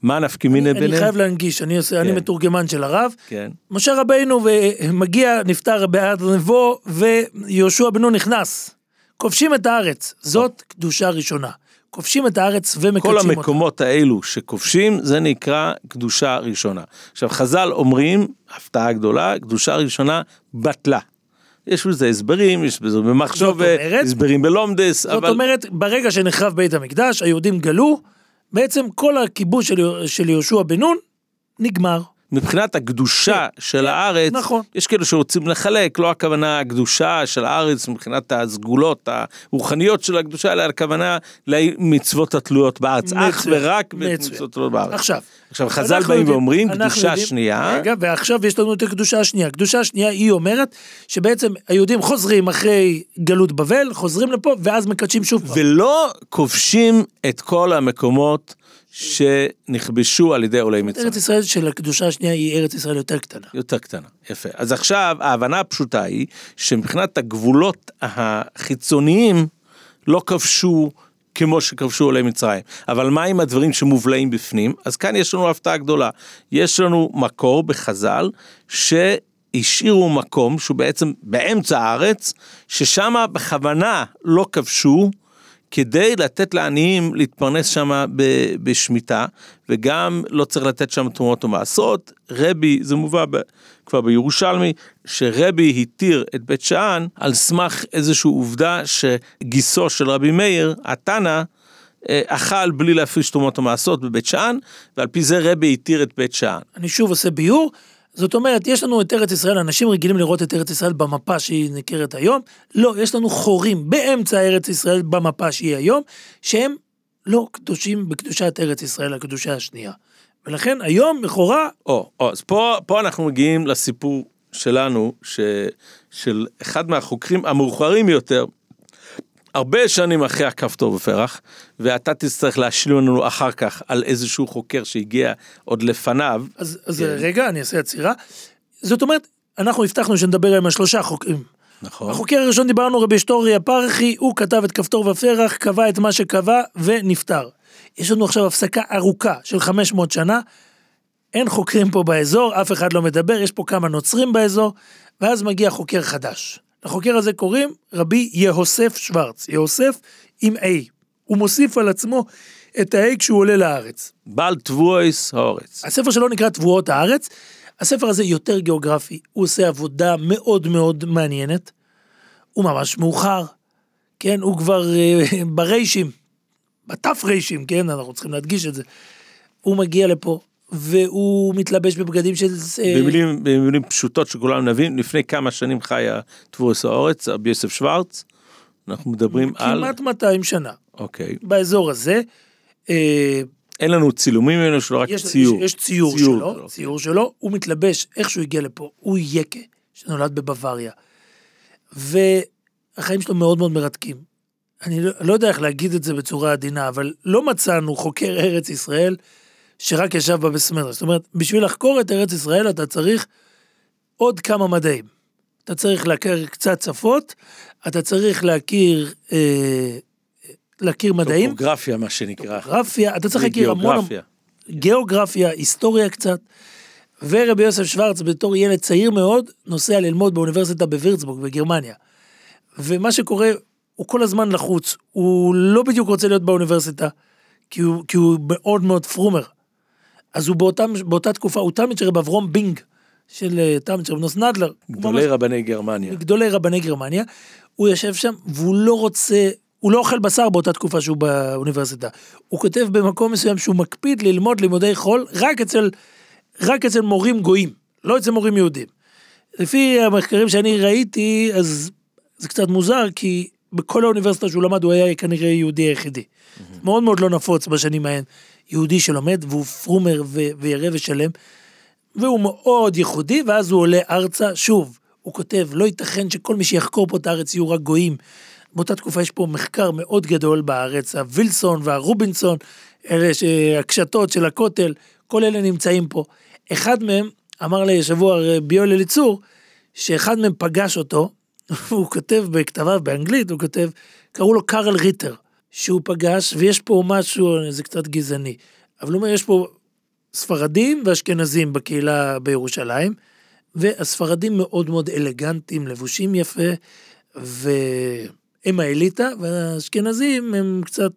מה נפקא מיני אני ביניהם? חייב להנגיש, אני, עושה, אני כן. מתורגמן של הרב. כן. משה רבינו ומגיע, נפטר בעד נבו, ויהושע בנו נכנס. כובשים את הארץ, זאת קדושה ראשונה. כובשים את הארץ כל ומקדשים אותה. המקומות האלו שכובשים זה נקרא קדושה ראשונה. עכשיו חז"ל אומרים, הפתעה גדולה, קדושה ראשונה בטלה. יש בזה הסברים, יש בזה זאת אומרת- הסברים בלומדס, זאת אבל אומרת, ברגע שנחרב בית המקדש, היהודים גלו, בעצם כל הכיבוש של, של יהושע בן נון נגמר. מבחינת הקדושה של הארץ, נכון. יש כאלה שרוצים לחלק, לא הכוונה הקדושה של הארץ מבחינת הסגולות הרוחניות של הקדושה, אלא הכוונה למצוות התלויות בארץ, אך מצוין, ורק מצוין. במצוות התלויות בארץ. עכשיו, עכשיו חז"ל באים יודעים- ואומרים, קדושה יודעים- שנייה, רגע, ועכשיו יש לנו את הקדושה השנייה. הקדושה השנייה היא אומרת שבעצם היהודים חוזרים אחרי גלות בבל, חוזרים לפה, ואז מקדשים שוב פעם. ולא כובשים את כל המקומות שנכבשו על ידי עולי מצרים. ארץ ישראל של הקדושה השנייה היא ארץ ישראל יותר קטנה. יותר קטנה, יפה. אז עכשיו ההבנה הפשוטה היא שמבחינת הגבולות החיצוניים לא כבשו כמו שכבשו עולי מצרים. אבל מה עם הדברים שמובלעים בפנים? אז כאן יש לנו הפתעה גדולה. יש לנו מקור בחז"ל שהשאירו מקום שהוא בעצם באמצע הארץ, ששם בכוונה לא כבשו. כדי לתת לעניים להתפרנס שם בשמיטה, וגם לא צריך לתת שם תרומות ומעשרות. רבי, זה מובא ב, כבר בירושלמי, שרבי התיר את בית שאן על סמך איזושהי עובדה שגיסו של רבי מאיר, התנא, אה, אכל בלי להפריש תרומות ומעשרות בבית שאן, ועל פי זה רבי התיר את בית שאן. אני שוב עושה ביור. זאת אומרת, יש לנו את ארץ ישראל, אנשים רגילים לראות את ארץ ישראל במפה שהיא נקראת היום. לא, יש לנו חורים באמצע ארץ ישראל במפה שהיא היום, שהם לא קדושים בקדושת ארץ ישראל, הקדושה השנייה. ולכן היום, לכאורה, או, או, אז פה, פה אנחנו מגיעים לסיפור שלנו, ש, של אחד מהחוקרים המאוחרים יותר, הרבה שנים אחרי הכפתור ופרח, ואתה תצטרך להשלים לנו אחר כך על איזשהו חוקר שהגיע עוד לפניו. אז, אז כן. רגע, אני אעשה עצירה. זאת אומרת, אנחנו הבטחנו שנדבר היום על שלושה חוקרים. נכון. החוקר הראשון דיברנו רבי שטורי הפרחי, הוא כתב את כפתור ופרח, קבע את מה שקבע ונפטר. יש לנו עכשיו הפסקה ארוכה של 500 שנה, אין חוקרים פה באזור, אף אחד לא מדבר, יש פה כמה נוצרים באזור, ואז מגיע חוקר חדש. לחוקר הזה קוראים רבי יהוסף שוורץ, יהוסף עם A. הוא מוסיף על עצמו את ה-A כשהוא עולה לארץ. בעל תבואס האורץ. הספר שלו נקרא תבואות הארץ. הספר הזה יותר גיאוגרפי, הוא עושה עבודה מאוד מאוד מעניינת. הוא ממש מאוחר, כן, הוא כבר אה, בריישים, בתף ריישים, כן, אנחנו צריכים להדגיש את זה. הוא מגיע לפה, והוא מתלבש בבגדים של... אה, במילים, במילים פשוטות שכולנו נבין, לפני כמה שנים חיה תבואס האורץ, רבי יוסף שוורץ. אנחנו מדברים על... כמעט 200 שנה, אוקיי. באזור הזה. אה, אין לנו צילומים ממנו, שלו רק יש, ציור. יש, יש ציור, ציור שלו, שלו, ציור שלו, הוא מתלבש, איך שהוא הגיע לפה, הוא יקה, שנולד בבוואריה. והחיים שלו מאוד מאוד מרתקים. אני לא, לא יודע איך להגיד את זה בצורה עדינה, אבל לא מצאנו חוקר ארץ ישראל שרק ישב בה בסמדרש. זאת אומרת, בשביל לחקור את ארץ ישראל אתה צריך עוד כמה מדעים. אתה צריך להכיר קצת שפות, אתה צריך להכיר, אה, להכיר מדעים, טופוגרפיה מה שנקרא. טופוגרפיה, אתה צריך להכיר המון, גיאוגרפיה. גיאוגרפיה, היסטוריה קצת. ורבי יוסף שוורץ בתור ילד צעיר מאוד נוסע ללמוד באוניברסיטה בווירצבורג בגרמניה. ומה שקורה, הוא כל הזמן לחוץ, הוא לא בדיוק רוצה להיות באוניברסיטה, כי הוא, כי הוא מאוד מאוד פרומר. אז הוא באותה, באותה תקופה, הוא תלמיד של רב אברום בינג, של אה, תלמיד של רב נוס נדלר. גדולי ממש- רבני גרמניה. מגדולי רבני גרמניה, הוא יושב שם והוא לא רוצה, הוא לא אוכל בשר באותה תקופה שהוא באוניברסיטה. הוא כותב במקום מסוים שהוא מקפיד ללמוד לימודי חול רק אצל, רק אצל מורים גויים, לא אצל מורים יהודים. לפי המחקרים שאני ראיתי, אז זה קצת מוזר, כי בכל האוניברסיטה שהוא למד הוא היה כנראה יהודי היחידי. מאוד מאוד לא נפוץ בשנים ההן. יהודי שלומד והוא פרומר וירא ושלם, והוא מאוד ייחודי, ואז הוא עולה ארצה, שוב, הוא כותב, לא ייתכן שכל מי שיחקור פה את הארץ יהיו רק גויים. באותה תקופה יש פה מחקר מאוד גדול בארץ, הווילסון והרובינסון, אלה הקשתות של הכותל, כל אלה נמצאים פה. אחד מהם אמר לי השבוע ביואל אליצור, שאחד מהם פגש אותו, הוא כותב בכתביו באנגלית, הוא כותב, קראו לו קארל ריטר, שהוא פגש, ויש פה משהו, זה קצת גזעני, אבל הוא אומר, יש פה ספרדים ואשכנזים בקהילה בירושלים, והספרדים מאוד מאוד אלגנטים, לבושים יפה, והם האליטה, והאשכנזים הם קצת,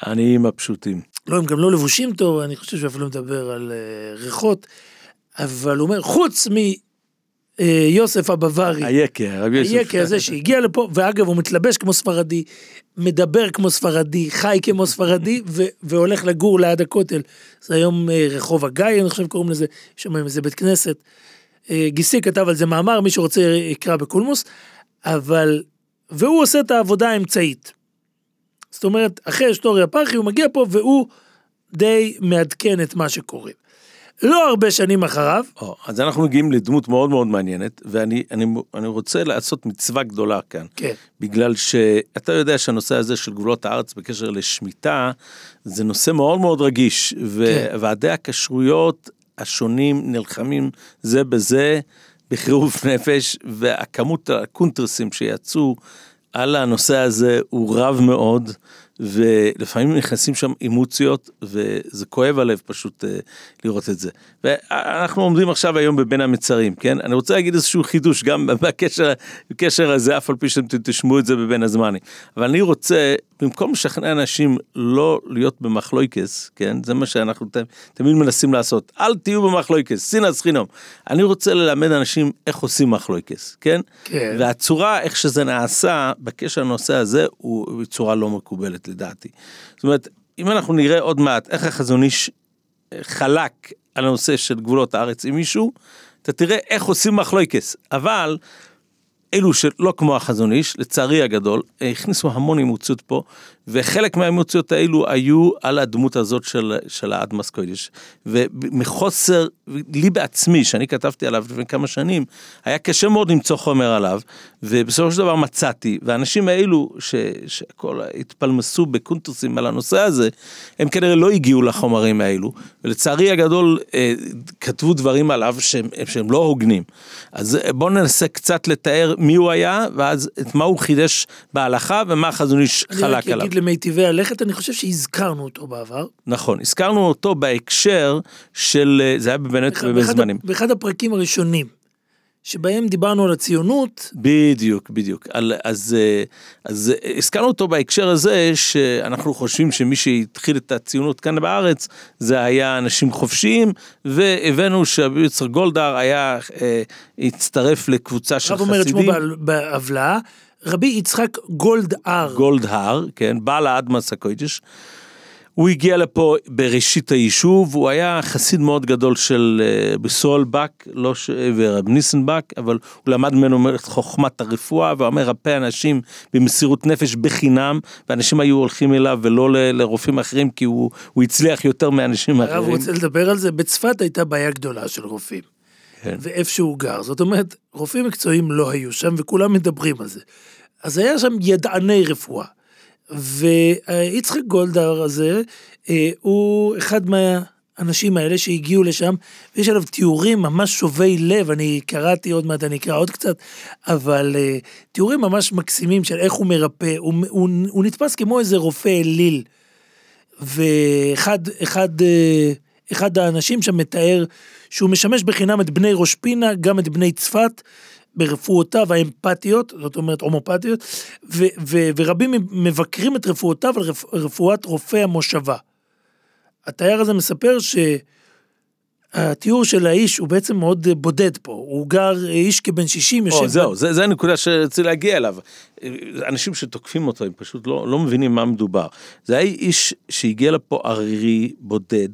העניים הפשוטים. לא, הם גם לא לבושים טוב, אני חושב שאפילו מדבר על אה, ריחות, אבל הוא אומר, חוץ מיוסף הבווארי, היקה, רבי יוסף. היקה הזה שהגיע לפה, ואגב, הוא מתלבש כמו ספרדי, מדבר כמו ספרדי, חי כמו ספרדי, ו- והולך לגור ליד הכותל. זה היום אה, רחוב הגיא, אני חושב קוראים לזה, יש שם איזה בית כנסת. אה, גיסי כתב על זה מאמר, מי שרוצה יקרא בקולמוס, אבל, והוא עושה את העבודה האמצעית. זאת אומרת, אחרי היסטוריה פרחי, הוא מגיע פה והוא די מעדכן את מה שקורה. לא הרבה שנים אחריו, או, אז אנחנו מגיעים לדמות מאוד מאוד מעניינת, ואני אני, אני רוצה לעשות מצווה גדולה כאן. כן, בגלל שאתה יודע שהנושא הזה של גבולות הארץ בקשר לשמיטה, זה נושא מאוד מאוד רגיש, וועדי הכשרויות השונים נלחמים זה בזה בחירוף נפש, והכמות הקונטרסים שיצאו על הנושא הזה הוא רב מאוד, ולפעמים נכנסים שם אימוציות, וזה כואב הלב פשוט אה, לראות את זה. ואנחנו עומדים עכשיו היום בבין המצרים, כן? אני רוצה להגיד איזשהו חידוש גם בקשר, בקשר הזה, אף על פי שאתם תשמעו את זה בבין הזמנים. אבל אני רוצה, במקום לשכנע אנשים לא להיות במחלויקס, כן? זה מה שאנחנו ת, תמיד מנסים לעשות. אל תהיו במחלויקס, סינס חינום. אני רוצה ללמד אנשים איך עושים מחלויקס, כן? כן. והצורה איך שזה נעשה בקשר לנושא הזה הוא צורה לא מקובלת לדעתי. זאת אומרת, אם אנחנו נראה עוד מעט איך החזון איש אה, חלק על הנושא של גבולות הארץ עם מישהו, אתה תראה איך עושים מחלוקס, אבל אלו שלא כמו החזון איש, לצערי הגדול, אה, הכניסו המון אימוציות פה, וחלק מהאימוציות האלו היו על הדמות הזאת של, של האדמס קוידש. ומחוסר, לי בעצמי, שאני כתבתי עליו לפני כמה שנים, היה קשה מאוד למצוא חומר עליו, ובסופו של דבר מצאתי, והאנשים האלו ש, שהכל התפלמסו בקונטוסים על הנושא הזה, הם כנראה לא הגיעו לחומרים האלו, ולצערי הגדול אה, כתבו דברים עליו שהם, שהם לא הוגנים. אז בואו ננסה קצת לתאר מי הוא היה, ואז את מה הוא חידש בהלכה, ומה רק חלק עליו. למיטיבי הלכת, אני חושב שהזכרנו אותו בעבר. נכון, הזכרנו אותו בהקשר של, אה, זה היה באמת בזמנים. באחד הפרקים הראשונים, שבהם דיברנו על הציונות, בדיוק, בדיוק. על, אז, אה, אז אה, הזכרנו אותו בהקשר הזה שאנחנו חושבים שמי שהתחיל את הציונות כאן בארץ זה היה אנשים חופשיים והבאנו שרבי יצחק גולדהר היה, הצטרף לקבוצה של הרב אומר את שמו חסידים. רבי יצחק גולדהר. גולדהר, כן, בעל האדמס הקוידש. הוא הגיע לפה בראשית היישוב, הוא היה חסיד מאוד גדול של אה, בסול בק, לא ש... ורב ניסן בק, אבל הוא למד ממנו את חוכמת הרפואה, והיה מרפא אנשים במסירות נפש בחינם, ואנשים היו הולכים אליו ולא ל- לרופאים אחרים, כי הוא, הוא הצליח יותר מאנשים הרב אחרים. רוצה לדבר על זה, בצפת הייתה בעיה גדולה של רופאים. כן. ואיפה שהוא גר, זאת אומרת, רופאים מקצועיים לא היו שם וכולם מדברים על זה. אז היה שם ידעני רפואה. ויצחק גולדהר הזה, אה, הוא אחד מהאנשים האלה שהגיעו לשם, ויש עליו תיאורים ממש שובי לב, אני קראתי עוד מעט, אני אקרא עוד קצת, אבל אה, תיאורים ממש מקסימים של איך הוא מרפא, הוא, הוא, הוא נתפס כמו איזה רופא אליל. ואחד אחד, אה, אחד האנשים שם מתאר שהוא משמש בחינם את בני ראש פינה, גם את בני צפת, ברפואותיו האמפתיות, זאת אומרת הומופתיות, ו, ו, ורבים מבקרים את רפואותיו על רפ, רפואת רופא המושבה. התייר הזה מספר התיאור של האיש הוא בעצם מאוד בודד פה, הוא גר איש כבן 60, יושב... או, זהו, זה, זה הנקודה שרציתי להגיע אליו. אנשים שתוקפים אותו, הם פשוט לא, לא מבינים מה מדובר. זה היה איש שהגיע לפה ערירי, בודד,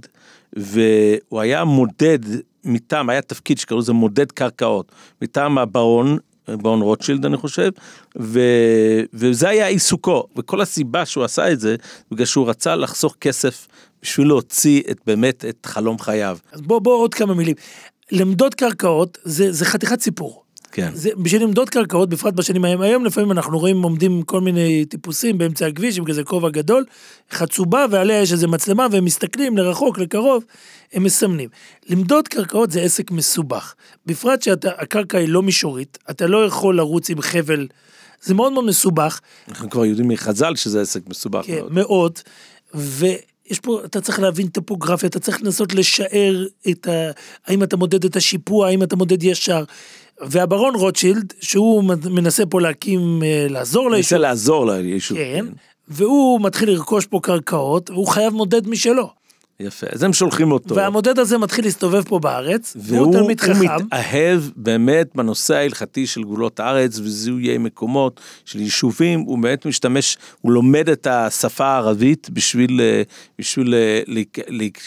והוא היה מודד מטעם, היה תפקיד שקראו לזה מודד קרקעות, מטעם הברון, ברון רוטשילד אני חושב, ו, וזה היה עיסוקו, וכל הסיבה שהוא עשה את זה, בגלל שהוא רצה לחסוך כסף בשביל להוציא את באמת את חלום חייו. אז בוא, בוא עוד כמה מילים. למדוד קרקעות זה, זה חתיכת סיפור. כן. זה, בשביל למדוד קרקעות, בפרט בשנים ההם, היום לפעמים אנחנו רואים עומדים כל מיני טיפוסים באמצע הכביש עם כזה כובע גדול, חצובה ועליה יש איזה מצלמה והם מסתכלים לרחוק, לקרוב, הם מסמנים. למדוד קרקעות זה עסק מסובך. בפרט שהקרקע היא לא מישורית, אתה לא יכול לרוץ עם חבל, זה מאוד מאוד מסובך. אנחנו כבר יודעים מחז"ל שזה עסק מסובך כן, מאוד. מאוד, ויש פה, אתה צריך להבין טופוגרפיה, אתה צריך לנסות לשער את ה... האם אתה מודד את השיפוע, האם אתה מודד ישר. והברון רוטשילד, שהוא מנסה פה להקים, אה, לעזור ליישוב, לעזור ליישוב. כן, והוא מתחיל לרכוש פה קרקעות, והוא חייב מודד משלו. יפה, אז הם שולחים אותו. והמודד הזה מתחיל להסתובב פה בארץ, והוא והוא תלמיד חכם. מתאהב באמת בנושא ההלכתי של גבולות הארץ וזיהויי מקומות של יישובים, הוא באמת משתמש, הוא לומד את השפה הערבית בשביל, אה, בשביל אה,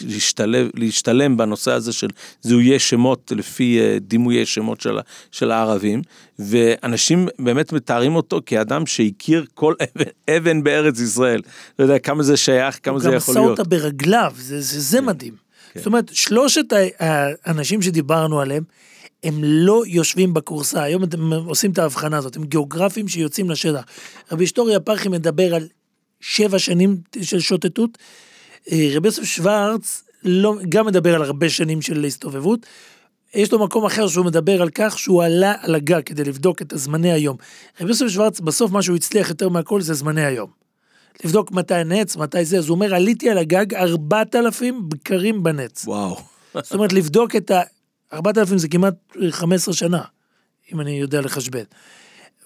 להשתלב, להשתלם בנושא הזה של זיהויי שמות לפי אה, דימויי שמות של, של הערבים, ואנשים באמת מתארים אותו כאדם שהכיר כל אבן, אבן בארץ ישראל. לא יודע כמה זה שייך, כמה הוא זה גם יכול עשה להיות. אותה ברגליו, זה, זה, זה מדהים. זאת אומרת, שלושת האנשים שדיברנו עליהם, הם לא יושבים בכורסה, היום הם עושים את ההבחנה הזאת, הם גיאוגרפים שיוצאים לשטח. רבי שטורי הפרחי מדבר על שבע שנים של שוטטות, אה, רבי יוסף שוורץ לא, גם מדבר על הרבה שנים של הסתובבות. יש לו מקום אחר שהוא מדבר על כך שהוא עלה על הגג כדי לבדוק את הזמני היום. רבי יוסף שוורץ, בסוף מה שהוא הצליח יותר מהכל זה זמני היום. לבדוק מתי הנץ, מתי זה, אז הוא אומר, עליתי על הגג 4,000 בקרים בנץ. וואו. זאת אומרת, לבדוק את ה... 4,000 זה כמעט 15 שנה, אם אני יודע לחשבן.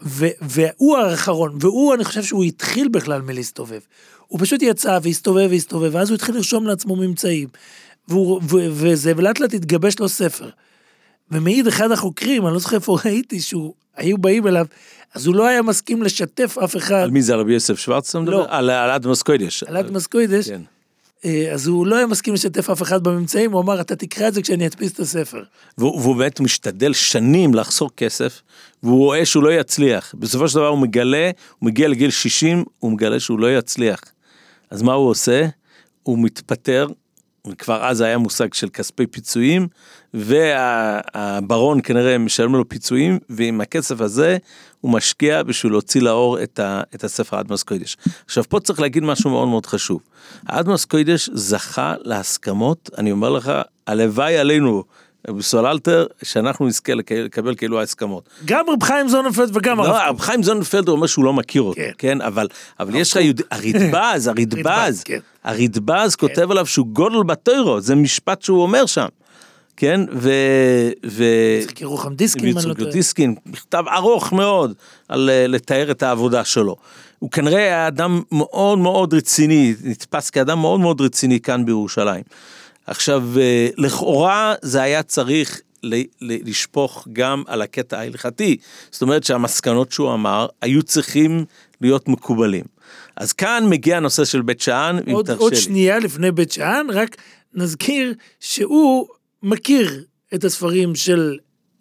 ו- והוא האחרון, והוא, אני חושב שהוא התחיל בכלל מלהסתובב. הוא פשוט יצא והסתובב והסתובב, ואז הוא התחיל לרשום לעצמו ממצאים. והוא, ו- וזה, ולאט לאט התגבש לו ספר. ומעיד אחד החוקרים, אני לא זוכר איפה ראיתי, שהוא, היו באים אליו, אז הוא לא היה מסכים לשתף אף אחד. על מי זה, על רבי יוסף שוורץ אתה מדבר? לא. על על אדמוס קוידש. על אדמס קוידש, כן. אה, אז הוא לא היה מסכים לשתף אף אחד בממצאים, הוא אמר, אתה תקרא את זה כשאני אדפיס את הספר. והוא, והוא באמת משתדל שנים לחסוך כסף, והוא רואה שהוא לא יצליח. בסופו של דבר הוא מגלה, הוא מגיע לגיל 60, הוא מגלה שהוא לא יצליח. אז מה הוא עושה? הוא מתפטר, וכבר אז היה מושג של כספי פיצויים, והברון כנראה משלם לו פיצויים, ועם הכסף הזה הוא משקיע בשביל להוציא לאור את, ה, את הספר אדמוס קוידש. עכשיו פה צריך להגיד משהו מאוד מאוד חשוב. אדמוס קוידש זכה להסכמות, אני אומר לך, הלוואי עלינו, בסוללתר, שאנחנו נזכה לק- לקבל כאילו ההסכמות. גם רב חיים זוננפלד וגם הרב לא. רב חיים זוננפלד אומר שהוא לא מכיר אותו, כן. כן, אבל, אבל יש לך יהודי, הרדב"ז, הרדב"ז, כן. הרדב"ז כותב עליו שהוא גודל בתוירו, זה משפט שהוא אומר שם, כן, ו... ו... יצחק ירוחם דיסקין, אם אני לא טועה. דיסקין, מכתב ארוך מאוד על אה, לתאר את העבודה שלו. הוא כנראה היה אדם מאוד מאוד רציני, נתפס כאדם מאוד מאוד רציני כאן בירושלים. עכשיו, אה, לכאורה זה היה צריך לשפוך גם על הקטע ההלכתי. זאת אומרת שהמסקנות שהוא אמר היו צריכים להיות מקובלים. אז כאן מגיע הנושא של בית שאן, אם עוד, תרשה עוד לי. שנייה לפני בית שאן, רק נזכיר שהוא מכיר את הספרים של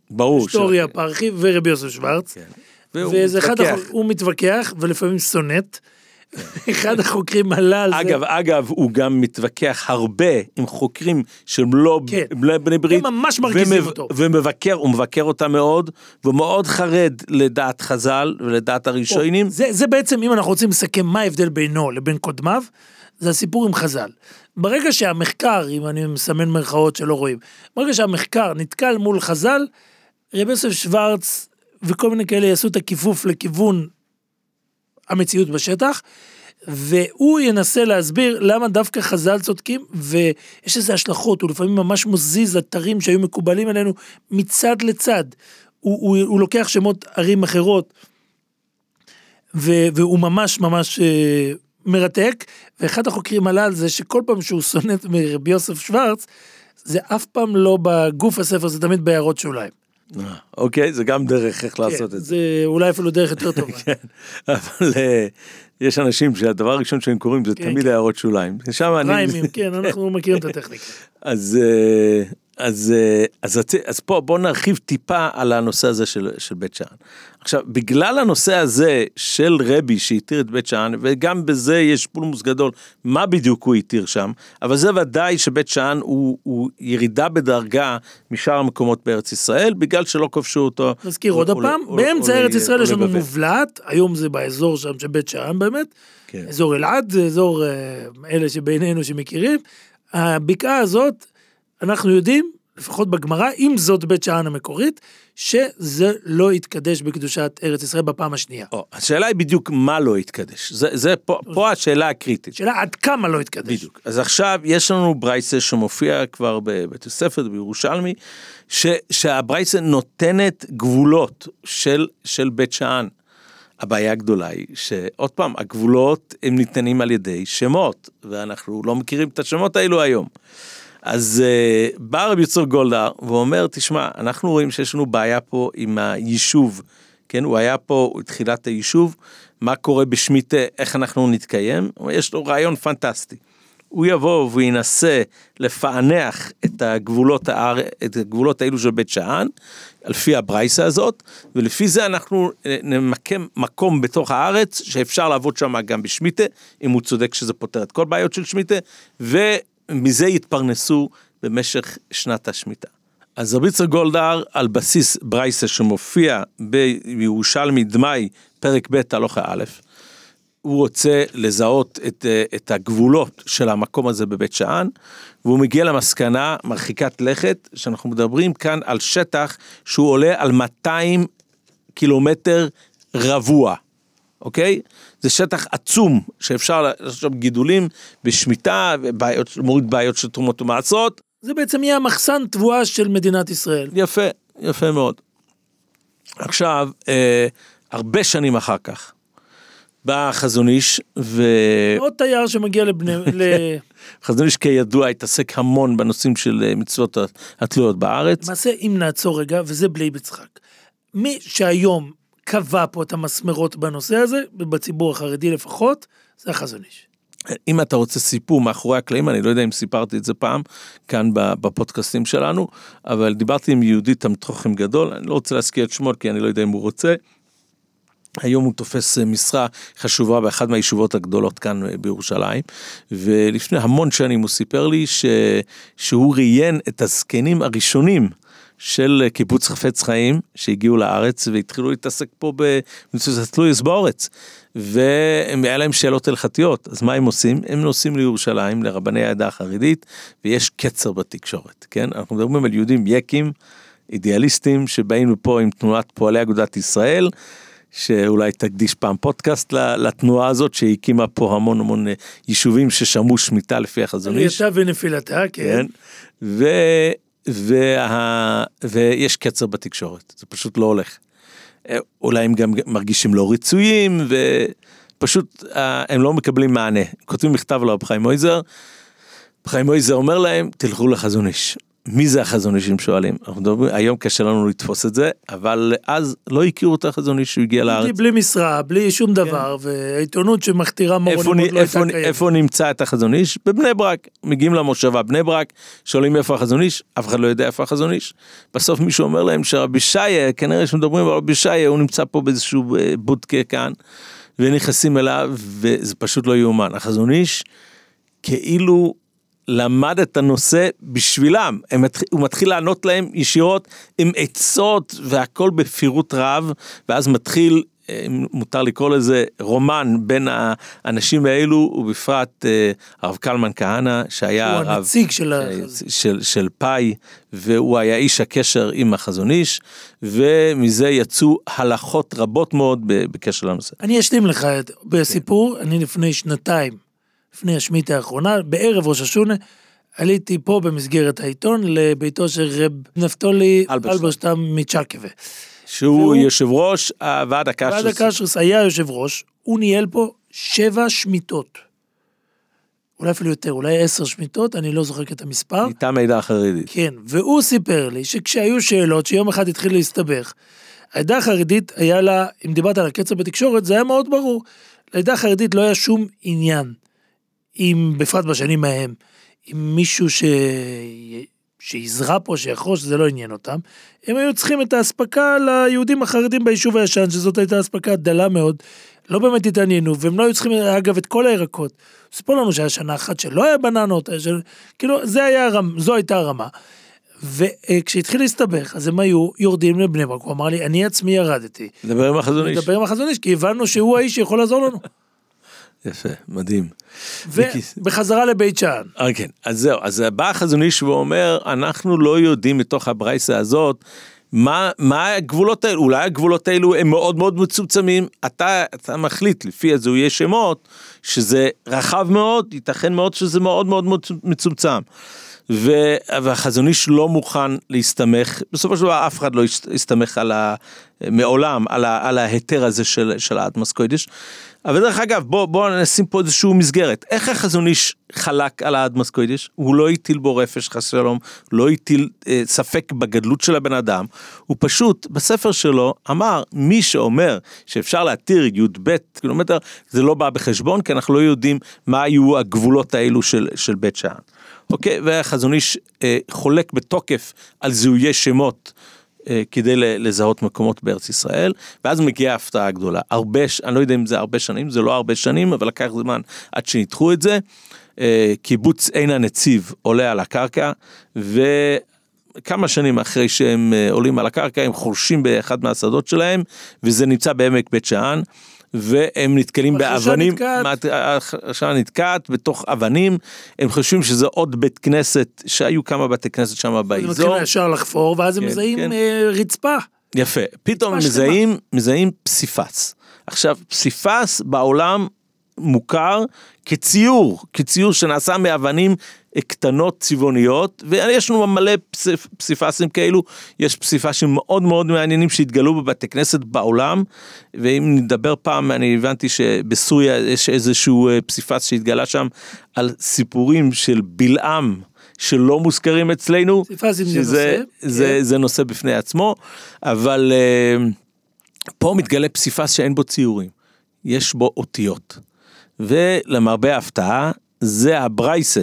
ברור. היסטוריה ש- פרחי ורבי יוסף שוורץ. כן. והוא וזה אחד, מתווכח. החוק- הוא מתווכח ולפעמים סונט. אחד החוקרים עלה על זה. אגב, אגב, הוא גם מתווכח הרבה עם חוקרים שהם לא כן. בני ברית. הם ממש מרגיזים ומב- אותו. ומבקר, הוא מבקר אותם מאוד, ומאוד חרד לדעת חז"ל ולדעת הראשונים. זה, זה בעצם, אם אנחנו רוצים לסכם מה ההבדל בינו לבין קודמיו, זה הסיפור עם חז"ל. ברגע שהמחקר, אם אני מסמן מירכאות שלא רואים, ברגע שהמחקר נתקל מול חז"ל, רבי יוסף שוורץ וכל מיני כאלה יעשו את הכיפוף לכיוון המציאות בשטח, והוא ינסה להסביר למה דווקא חז"ל צודקים, ויש איזה השלכות, הוא לפעמים ממש מזיז אתרים שהיו מקובלים עלינו מצד לצד. הוא, הוא, הוא לוקח שמות ערים אחרות, ו, והוא ממש ממש אה, מרתק, ואחד החוקרים עלה על זה שכל פעם שהוא שונא מרבי יוסף שוורץ, זה אף פעם לא בגוף הספר, זה תמיד בהערות שוליים. אה, אוקיי, זה גם דרך איך לעשות כן, את זה. זה אולי אפילו דרך יותר טובה. כן, אבל אה, יש אנשים שהדבר הראשון שהם קוראים זה כן, תמיד כן. הערות שוליים. שם אני... ריימים, כן, אנחנו מכירים את הטכניקה. אז, אה, אז, אה, אז, אז, פה בוא נרחיב טיפה על הנושא הזה של, של בית שאן. עכשיו, בגלל הנושא הזה של רבי שהתיר את בית שאן, וגם בזה יש פולמוס גדול, מה בדיוק הוא התיר שם, אבל זה ודאי שבית שאן הוא, הוא ירידה בדרגה משאר המקומות בארץ ישראל, בגלל שלא כבשו אותו. נזכיר עוד הפעם, או- באמצע או- ארץ ישראל יש לנו. מובלעת, היום זה באזור שם של בית שאן באמת, כן. אזור אלעד, זה אזור אה, אלה שבינינו שמכירים. הבקעה הזאת, אנחנו יודעים, לפחות בגמרא, אם זאת בית שאן המקורית, שזה לא יתקדש בקדושת ארץ ישראל בפעם השנייה. או, השאלה היא בדיוק מה לא התקדש, זה, זה פה, פה השאלה הקריטית. שאלה עד כמה לא יתקדש. בדיוק. אז עכשיו יש לנו ברייסה שמופיע כבר בבית הספר בירושלמי, ש, שהברייסה נותנת גבולות של, של בית שאן. הבעיה הגדולה היא שעוד פעם, הגבולות הם ניתנים על ידי שמות, ואנחנו לא מכירים את השמות האלו היום. אז uh, בא רבי יצור גולדהר ואומר, תשמע, אנחנו רואים שיש לנו בעיה פה עם היישוב, כן, הוא היה פה תחילת היישוב, מה קורה בשמיטה, איך אנחנו נתקיים, יש לו רעיון פנטסטי. הוא יבוא וינסה לפענח את הגבולות, האר... את הגבולות האלו של בית שאן, לפי הברייסה הזאת, ולפי זה אנחנו אה, נמקם מקום בתוך הארץ שאפשר לעבוד שם גם בשמיטה, אם הוא צודק שזה פותר את כל בעיות של שמיטה, ומזה יתפרנסו במשך שנת השמיטה. אז רבי יצחק גולדהר על בסיס ברייסה שמופיע בירושלמי דמאי פרק ב' הלוכה א', הוא רוצה לזהות את, אה, את הגבולות של המקום הזה בבית שאן, והוא מגיע למסקנה מרחיקת לכת, שאנחנו מדברים כאן על שטח שהוא עולה על 200 קילומטר רבוע, אוקיי? זה שטח עצום שאפשר לעשות שם גידולים בשמיטה, ובעיות, מוריד בעיות של תרומות ומעצרות, זה בעצם יהיה המחסן תבואה של מדינת ישראל. יפה, יפה מאוד. עכשיו, אה, הרבה שנים אחר כך, בא החזון איש, ו... עוד תייר שמגיע לבני... ל- חזון איש כידוע התעסק המון בנושאים של אה, מצוות התלויות בארץ. למעשה, אם נעצור רגע, וזה בלי יצחק, מי שהיום קבע פה את המסמרות בנושא הזה, בציבור החרדי לפחות, זה החזון איש. אם אתה רוצה סיפור מאחורי הקלעים, אני לא יודע אם סיפרתי את זה פעם, כאן בפודקאסטים שלנו, אבל דיברתי עם יהודי תמתחוכם גדול, אני לא רוצה להזכיר את שמו כי אני לא יודע אם הוא רוצה. היום הוא תופס אה, משרה חשובה באחת מהישובות הגדולות כאן אה, בירושלים, ולפני המון שנים הוא סיפר לי ש... שהוא ראיין את הזקנים הראשונים של אה, קיבוץ חפץ חיים שהגיעו לארץ והתחילו להתעסק פה במצוות התלויוס באורץ. והיה להם שאלות הלכתיות, אז מה הם עושים? הם נוסעים לירושלים, לרבני העדה החרדית, ויש קצר בתקשורת, כן? אנחנו מדברים על יהודים יקים, אידיאליסטים, שבאים לפה עם תנועת פועלי אגודת ישראל, שאולי תקדיש פעם פודקאסט לתנועה הזאת שהקימה פה המון המון אה, יישובים ששמעו שמיטה לפי החזון איש. עלייתה ונפילתה, כן. כן, וה, ויש קצר בתקשורת, זה פשוט לא הולך. אה, אולי הם גם מרגישים לא רצויים, ופשוט אה, הם לא מקבלים מענה. כותבים מכתב לרב חיים מויזר, חיים מויזר אומר להם, תלכו לחזון איש. מי זה החזון איש, הם שואלים. אנחנו מדברים, היום קשה לנו לתפוס את זה, אבל אז לא הכירו את החזון איש שהוא הגיע לארץ. בלי משרה, בלי שום דבר, ועיתונות שמכתירה כן. מורונים לא איפה, הייתה קיימת. איפה נמצא את החזון איש? בבני ברק. מגיעים למושבה בני ברק, שואלים איפה החזון איש, אף אחד לא יודע איפה החזון איש. בסוף מישהו אומר להם שרבי שיה, כנראה שמדברים על רבי שיה, הוא נמצא פה באיזשהו אה, בודקה כאן, ונכנסים אליו, וזה פשוט לא יאומן. החזון איש, כאילו למד את הנושא בשבילם, הם, הוא מתחיל לענות להם ישירות עם עצות והכל בפירוט רב, ואז מתחיל, אה, אם מותר לקרוא לזה רומן בין האנשים האלו, ובפרט אה, הרב קלמן כהנא, שהיה הוא הרב הנציג של אה. של, של פאי, והוא היה איש הקשר עם החזון איש, ומזה יצאו הלכות רבות מאוד בקשר לנושא. אני אשלים לך את, בסיפור, אני לפני שנתיים, לפני השמיטה האחרונה, בערב ראש השונה, עליתי פה במסגרת העיתון לביתו של רב נפתולי אלברשטם. מצ'קווה. שהוא והוא- יושב ראש הוועד הקש. ועד הקשרס היה יושב ראש, הוא ניהל פה שבע שמיטות. אולי אפילו יותר, אולי עשר שמיטות, אני לא זוכר את המספר. מטעם העדה החרדית. כן, והוא סיפר לי שכשהיו שאלות, שיום אחד התחיל להסתבך, העדה החרדית היה לה, אם דיברת על הקצר בתקשורת, זה היה מאוד ברור. לעדה החרדית לא היה שום עניין, אם, בפרט בשנים ההם, עם מישהו ש... שיזרע פה, שיחרוש, זה לא עניין אותם. הם היו צריכים את האספקה ליהודים החרדים ביישוב הישן, שזאת הייתה אספקה דלה מאוד. לא באמת התעניינו, והם לא היו צריכים, אגב, את כל הירקות. סיפרו לנו שהיה שנה אחת שלא היה בננות, היה של... כאילו, זה היה הרמ... זו הייתה הרמה. וכשהתחיל להסתבך, אז הם היו יורדים לבני ברק, הוא אמר לי, אני עצמי ירדתי. לדבר עם החזון איש. לדבר עם החזון איש, כי הבנו שהוא האיש שיכול לעזור לנו. יפה, מדהים. ובחזרה לבית שאן. אה, כן, אז זהו, אז בא החזון איש ואומר, אנחנו לא יודעים מתוך הברייסה הזאת, מה, מה הגבולות האלו, אולי הגבולות האלו הם מאוד מאוד מצומצמים, אתה, אתה מחליט לפי הזוהי שמות, שזה רחב מאוד, ייתכן מאוד שזה מאוד מאוד מצומצם. והחזון איש לא מוכן להסתמך, בסופו של דבר אף אחד לא הסתמך על ה... מעולם על, ה- על ההיתר הזה של, של האדמוס קוידש. אבל דרך אגב, בוא, בוא נשים פה איזשהו מסגרת. איך החזון איש חלק על האדמוס קוידש? הוא לא הטיל בו רפש חס שלום, לא הטיל אה, ספק בגדלות של הבן אדם, הוא פשוט בספר שלו אמר, מי שאומר שאפשר להתיר י"ב קילומטר, זה לא בא בחשבון, כי אנחנו לא יודעים מה היו הגבולות האלו של, של בית שאן. אוקיי, והחזון איש אה, חולק בתוקף על זיהויי שמות. אה, כדי לזהות מקומות בארץ ישראל, ואז מגיעה ההפתעה הגדולה. הרבה, אני לא יודע אם זה הרבה שנים, זה לא הרבה שנים, אבל לקח זמן עד שניתחו את זה. אה, קיבוץ עין הנציב עולה על הקרקע, וכמה שנים אחרי שהם אה, עולים על הקרקע, הם חורשים באחד מהשדות שלהם, וזה נמצא בעמק בית שאן. והם נתקלים באבנים, נתקעת. החרשה נתקעת בתוך אבנים, הם חושבים שזה עוד בית כנסת, שהיו כמה בתי כנסת שם הם באזור. מתחילים ישר לחפור, ואז הם כן, מזהים כן. אה, רצפה. יפה, פתאום הם. מזהים, מזהים פסיפס. עכשיו, פסיפס בעולם מוכר כציור, כציור שנעשה מאבנים קטנות צבעוניות, ויש לנו מלא פסיפ, פסיפסים כאלו, יש פסיפסים מאוד מאוד מעניינים שהתגלו בבתי כנסת בעולם, ואם נדבר פעם, אני הבנתי שבסוריה יש איזשהו אה, פסיפס שהתגלה שם על סיפורים של בלעם. שלא מוזכרים אצלנו, פסיפסים זה שזה, נושא, זה, כן. זה נושא בפני עצמו, אבל אה, פה מתגלה פסיפס שאין בו ציורים, יש בו אותיות. ולמרבה ההפתעה, זה הברייסה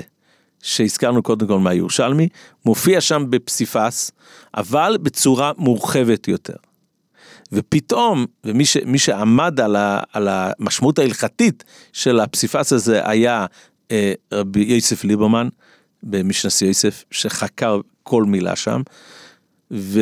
שהזכרנו קודם כל מהירושלמי, מופיע שם בפסיפס, אבל בצורה מורחבת יותר. ופתאום, ומי ש, שעמד על, ה, על המשמעות ההלכתית של הפסיפס הזה היה אה, רבי יוסף ליברמן, במשנס יוסף, שחקר כל מילה שם, ו,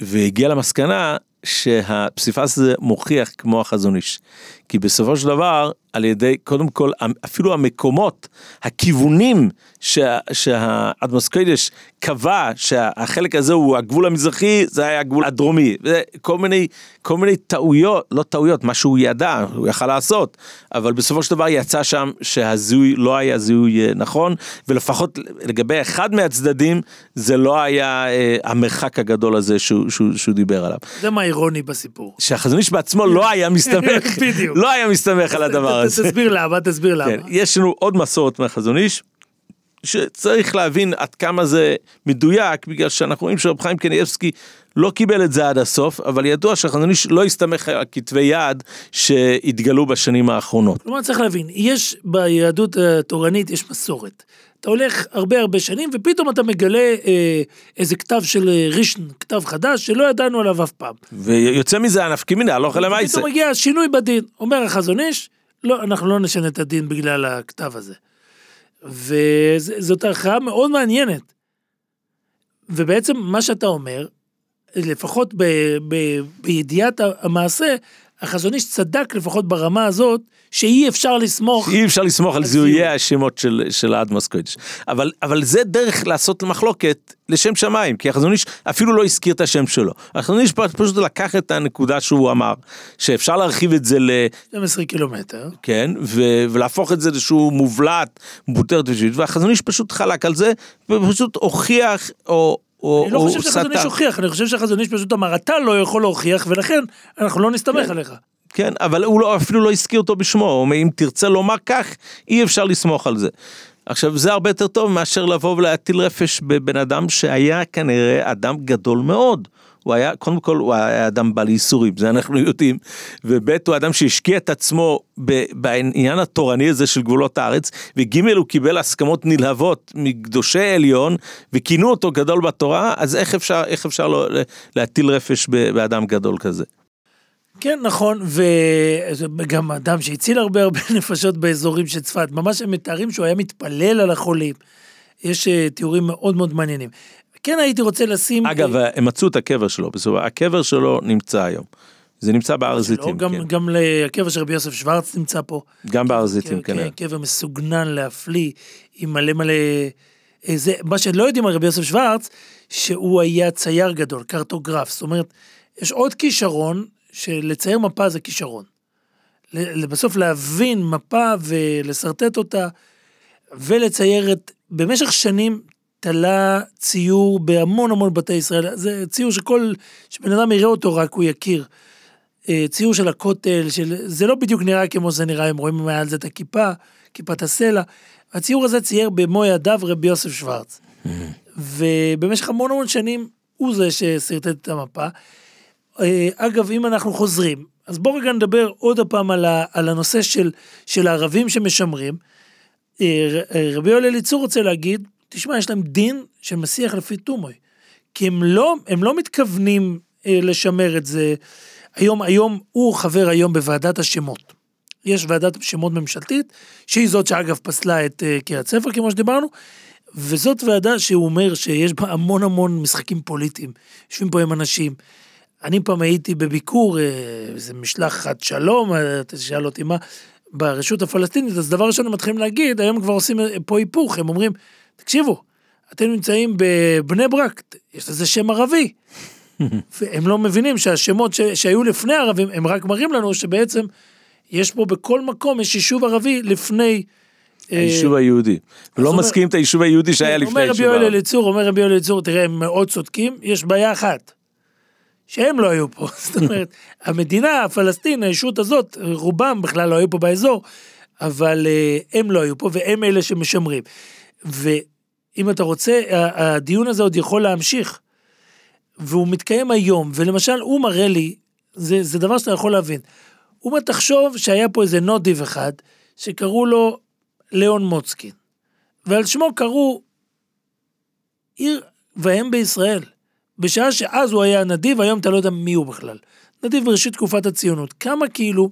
והגיע למסקנה שהפסיפס הזה מוכיח כמו החזון איש. כי בסופו של דבר, על ידי, קודם כל, אפילו המקומות, הכיוונים שה, שהאדמוס קודש קבע שהחלק הזה הוא הגבול המזרחי, זה היה הגבול הדרומי. וכל מיני, כל מיני טעויות, לא טעויות, מה שהוא ידע, הוא יכל לעשות, אבל בסופו של דבר יצא שם שהזיהוי לא היה זיהוי אה, נכון, ולפחות לגבי אחד מהצדדים, זה לא היה אה, המרחק הגדול הזה שהוא, שהוא, שהוא דיבר עליו. זה מה אירוני בסיפור. שהחזון איש בעצמו לא היה מסתמך, בדיוק. לא היה מסתמך על הדבר הזה. תסביר למה, תסביר למה. כן, יש לנו עוד מסורת מהחזון איש, שצריך להבין עד כמה זה מדויק, בגלל שאנחנו רואים שרב חיים קניאבסקי לא קיבל את זה עד הסוף, אבל ידוע שהחזון איש לא הסתמך על כתבי יד שהתגלו בשנים האחרונות. כלומר צריך להבין, יש ביהדות התורנית יש מסורת. אתה הולך הרבה הרבה שנים ופתאום אתה מגלה אה, איזה כתב של אה, רישן, כתב חדש שלא ידענו עליו אף פעם. ויוצא מזה הנפקא מינה, הלוך אל המעשה. פתאום מגיע שינוי בדין, אומר החזון איש, לא, אנחנו לא נשנה את הדין בגלל הכתב הזה. וזאת הכרעה מאוד מעניינת. ובעצם מה שאתה אומר, לפחות ב, ב, בידיעת המעשה, החזון איש צדק לפחות ברמה הזאת, שאי אפשר לסמוך. אי אפשר לסמוך על זיהויי זיהוי. השמות של, של האדמוס קודש. אבל, אבל זה דרך לעשות מחלוקת לשם שמיים, כי החזון איש אפילו לא הזכיר את השם שלו. החזון איש פשוט לקח את הנקודה שהוא אמר, שאפשר להרחיב את זה ל... 12 קילומטר. כן, ו- ולהפוך את זה לאיזשהו מובלט, מובוטרת ושיעית, והחזון איש פשוט חלק על זה, ופשוט הוכיח, או... או אני לא חושב שהחזון איש סטה. הוכיח, אני חושב שהחזון איש פשוט אמר, אתה לא יכול להוכיח, ולכן אנחנו לא נסתמך כן. עליך. כן, אבל הוא לא, אפילו לא הזכיר אותו בשמו, הוא אומר, אם תרצה לומר כך, אי אפשר לסמוך על זה. עכשיו, זה הרבה יותר טוב מאשר לבוא ולהטיל רפש בבן אדם שהיה כנראה אדם גדול מאוד. הוא היה, קודם כל, הוא היה אדם בעל ייסורים, זה אנחנו יודעים, וב' הוא אדם שהשקיע את עצמו בעניין התורני הזה של גבולות הארץ, וג' הוא קיבל הסכמות נלהבות מקדושי עליון, וכינו אותו גדול בתורה, אז איך אפשר, איך אפשר לא, להטיל רפש באדם גדול כזה? כן, נכון, וגם אדם שהציל הרבה הרבה נפשות באזורים של צפת, ממש הם מתארים שהוא היה מתפלל על החולים. יש אה, תיאורים מאוד מאוד מעניינים. כן הייתי רוצה לשים... אגב, הם מצאו את הקבר שלו, בסופו, הקבר שלו נמצא היום. זה נמצא בהר זיתים, גם, כן. גם הקבר של רבי יוסף שוורץ נמצא פה. גם בהר זיתים, כן, כן. כן, קבר מסוגנן להפליא, עם מלא מלא... אה, זה, מה שלא יודעים על רבי יוסף שוורץ, שהוא היה צייר גדול, קרטוגרף. זאת אומרת, יש עוד כישרון, שלצייר מפה זה כישרון. בסוף להבין מפה ולשרטט אותה, ולצייר את... במשך שנים תלה ציור בהמון המון בתי ישראל. זה ציור שכל... שבן אדם יראה אותו רק הוא יכיר. אה, ציור של הכותל, של... זה לא בדיוק נראה כמו זה נראה, הם רואים מעל זה את הכיפה, כיפת הסלע. הציור הזה צייר במו ידיו רבי יוסף שוורץ. ובמשך המון המון שנים הוא זה ששרטט את המפה. אה, אגב, אם אנחנו חוזרים, אז בואו רגע נדבר עוד הפעם על, ה, על הנושא של, של הערבים שמשמרים. אה, רבי יואל אליצור רוצה להגיד, תשמע, יש להם דין של מסיח לפי תומוי. כי הם לא, הם לא מתכוונים אה, לשמר את זה. היום, היום, הוא חבר היום בוועדת השמות. יש ועדת שמות ממשלתית, שהיא זאת שאגב פסלה את אה, קריית ספר, כמו שדיברנו, וזאת ועדה שהוא אומר שיש בה המון המון משחקים פוליטיים. יושבים פה עם אנשים. אני פעם הייתי בביקור, אה, איזה משלחת שלום, אה, תשאל אותי מה, ברשות הפלסטינית, אז דבר ראשון הם מתחילים להגיד, היום כבר עושים אה, פה היפוך, הם אומרים, תקשיבו, אתם נמצאים בבני ברק, יש לזה שם ערבי. והם לא מבינים שהשמות ש, שהיו לפני הערבים, הם רק מראים לנו שבעצם יש פה בכל מקום, יש יישוב ערבי לפני... אה, היישוב היהודי. ולא אומר- מסכים את היישוב היהודי שהיה לפני אומר רבי היישוב יואל הערבי. אליצור, אומר רבי יואל אליצור, תראה, הם מאוד צודקים, יש בעיה אחת, שהם לא היו פה. זאת אומרת, המדינה, הפלסטין, הישות הזאת, רובם בכלל לא היו פה באזור, אבל אה, הם לא היו פה, והם אלה שמשמרים. ואם אתה רוצה, הדיון הזה עוד יכול להמשיך. והוא מתקיים היום, ולמשל, הוא מראה לי, זה, זה דבר שאתה יכול להבין. הוא אומר, תחשוב שהיה פה איזה נודיב אחד, שקראו לו ליאון מוצקין. ועל שמו קראו עיר ואם בישראל. בשעה שאז הוא היה נדיב, היום אתה לא יודע מי הוא בכלל. נדיב בראשית תקופת הציונות. כמה כאילו,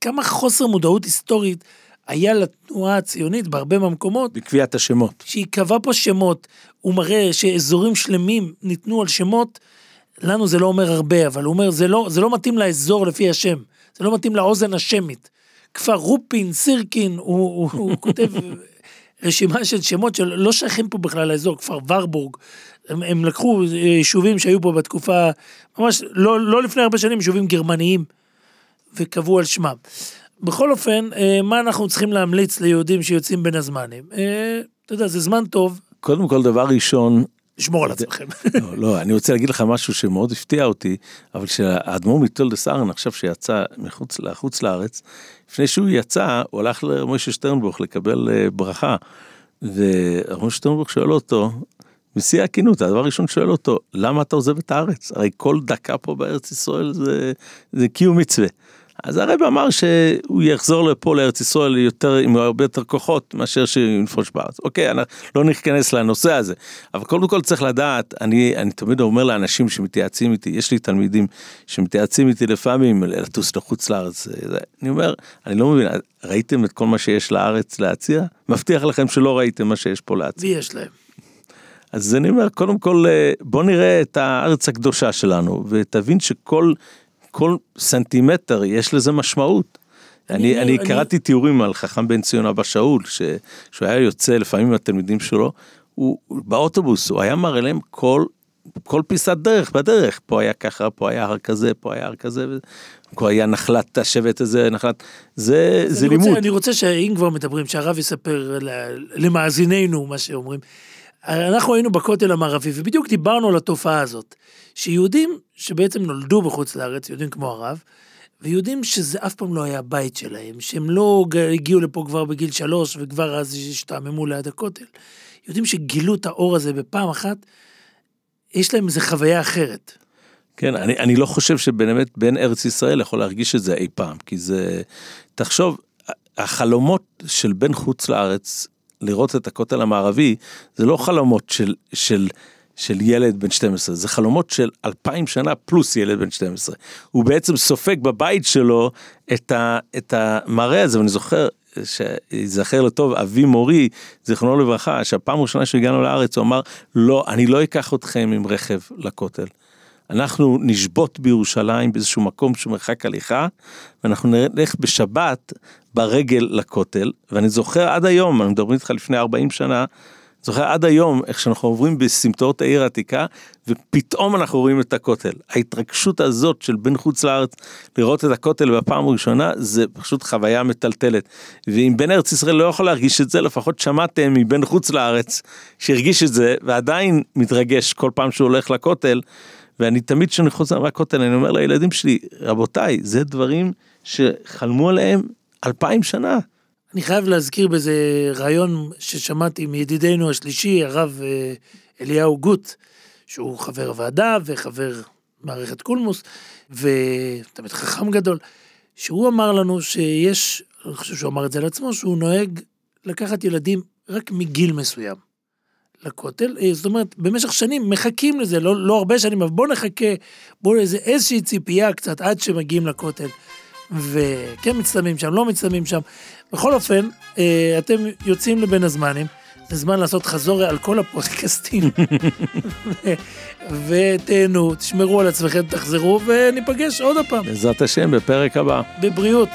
כמה חוסר מודעות היסטורית היה לתנועה הציונית בהרבה מהמקומות, בקביעת השמות. שהיא קבעה פה שמות, הוא מראה שאזורים שלמים ניתנו על שמות, לנו זה לא אומר הרבה, אבל הוא אומר, זה לא, זה לא מתאים לאזור לפי השם, זה לא מתאים לאוזן השמית. כפר רופין, סירקין, הוא, הוא, הוא כותב רשימה של שמות שלא שייכים פה בכלל לאזור, כפר ורבורג. הם, הם לקחו יישובים שהיו פה בתקופה, ממש לא, לא לפני הרבה שנים, יישובים גרמניים, וקבעו על שמם. בכל אופן, אה, מה אנחנו צריכים להמליץ ליהודים שיוצאים בין הזמנים? אה, אתה יודע, זה זמן טוב, קודם כל, דבר ראשון, לשמור על עצמכם. לא, לא, אני רוצה להגיד לך משהו שמאוד הפתיע אותי, אבל שהאדמו"ר מטולדס ארן עכשיו שיצא מחוץ לחוץ לארץ, לפני שהוא יצא, הוא הלך למשה שטרנבוך לקבל אה, ברכה, ומשה שטרנבוך שואל אותו, בשיא הכנות, הדבר הראשון שואל אותו, למה אתה עוזב את הארץ? הרי כל דקה פה בארץ ישראל זה, זה קיום מצווה. אז הרב אמר שהוא יחזור לפה לארץ ישראל יותר, עם הרבה יותר כוחות מאשר שינפוש בארץ. אוקיי, אנחנו לא ניכנס לנושא הזה, אבל קודם כל צריך לדעת, אני, אני תמיד אומר לאנשים שמתייעצים איתי, יש לי תלמידים שמתייעצים איתי לפעמים לטוס לחוץ לארץ, זה, אני אומר, אני לא מבין, ראיתם את כל מה שיש לארץ להציע? מבטיח לכם שלא ראיתם מה שיש פה להציע. ויש להם. אז אני אומר, קודם כל, אה, בוא נראה את הארץ הקדושה שלנו, ותבין שכל כל סנטימטר יש לזה משמעות. אני, אני- אני, אני- קראתי תיאורים על חכם בן ציון אבא שאול, ש, שהוא היה יוצא לפעמים עם התלמידים שלו, הוא באוטובוס, הוא היה מראה להם כל, כל פיסת דרך בדרך, פה היה ככה, פה היה הר כזה, פה היה הר כזה, פה היה נחלת השבט הזה, נחלת, זה, זה אני רוצה- לימוד. אני רוצה שאם כבר מדברים, שהרב יספר למאזיננו מה שאומרים. אנחנו היינו בכותל המערבי, ובדיוק דיברנו על התופעה הזאת, שיהודים שבעצם נולדו בחוץ לארץ, יהודים כמו הרב, ויהודים שזה אף פעם לא היה הבית שלהם, שהם לא הגיעו לפה כבר בגיל שלוש, וכבר אז השתעממו ליד הכותל. יהודים שגילו את האור הזה בפעם אחת, יש להם איזו חוויה אחרת. כן, אני, אני לא חושב שבאמת בן ארץ ישראל יכול להרגיש את זה אי פעם, כי זה, תחשוב, החלומות של בן חוץ לארץ לראות את הכותל המערבי, זה לא חלומות של, של, של ילד בן 12, זה חלומות של אלפיים שנה פלוס ילד בן 12. הוא בעצם סופג בבית שלו את, ה, את המראה הזה, ואני זוכר, שיזכר לטוב, אבי מורי, זיכרונו לברכה, שהפעם הראשונה שהגענו לארץ, הוא אמר, לא, אני לא אקח אתכם עם רכב לכותל. אנחנו נשבות בירושלים באיזשהו מקום שהוא מרחק הליכה, ואנחנו נלך בשבת ברגל לכותל, ואני זוכר עד היום, אני מדבר איתך לפני 40 שנה, זוכר עד היום איך שאנחנו עוברים בסמטאות העיר העתיקה, ופתאום אנחנו רואים את הכותל. ההתרגשות הזאת של בן חוץ לארץ לראות את הכותל בפעם הראשונה, זה פשוט חוויה מטלטלת. ואם בן ארץ ישראל לא יכול להרגיש את זה, לפחות שמעתם מבן חוץ לארץ שהרגיש את זה, ועדיין מתרגש כל פעם שהוא הולך לכותל. ואני תמיד כשאני חוזר מהכותל אני אומר לילדים שלי, רבותיי, זה דברים שחלמו עליהם אלפיים שנה. אני חייב להזכיר באיזה רעיון ששמעתי מידידנו השלישי, הרב אה, אליהו גוט, שהוא חבר ועדה וחבר מערכת קולמוס, ותמיד חכם גדול, שהוא אמר לנו שיש, אני חושב שהוא אמר את זה לעצמו, שהוא נוהג לקחת ילדים רק מגיל מסוים. לכותל, אה, זאת אומרת, במשך שנים מחכים לזה, לא, לא הרבה שנים, אבל בואו נחכה, בואו איזה איזושהי ציפייה קצת עד שמגיעים לכותל. וכן מצטלמים שם, לא מצטלמים שם. בכל אופן, אה, אתם יוצאים לבין הזמנים, זה זמן לעשות חזור על כל הפודקאסטים. ותהנו, תשמרו על עצמכם, תחזרו, וניפגש עוד הפעם, בעזרת השם בפרק הבא. בבריאות.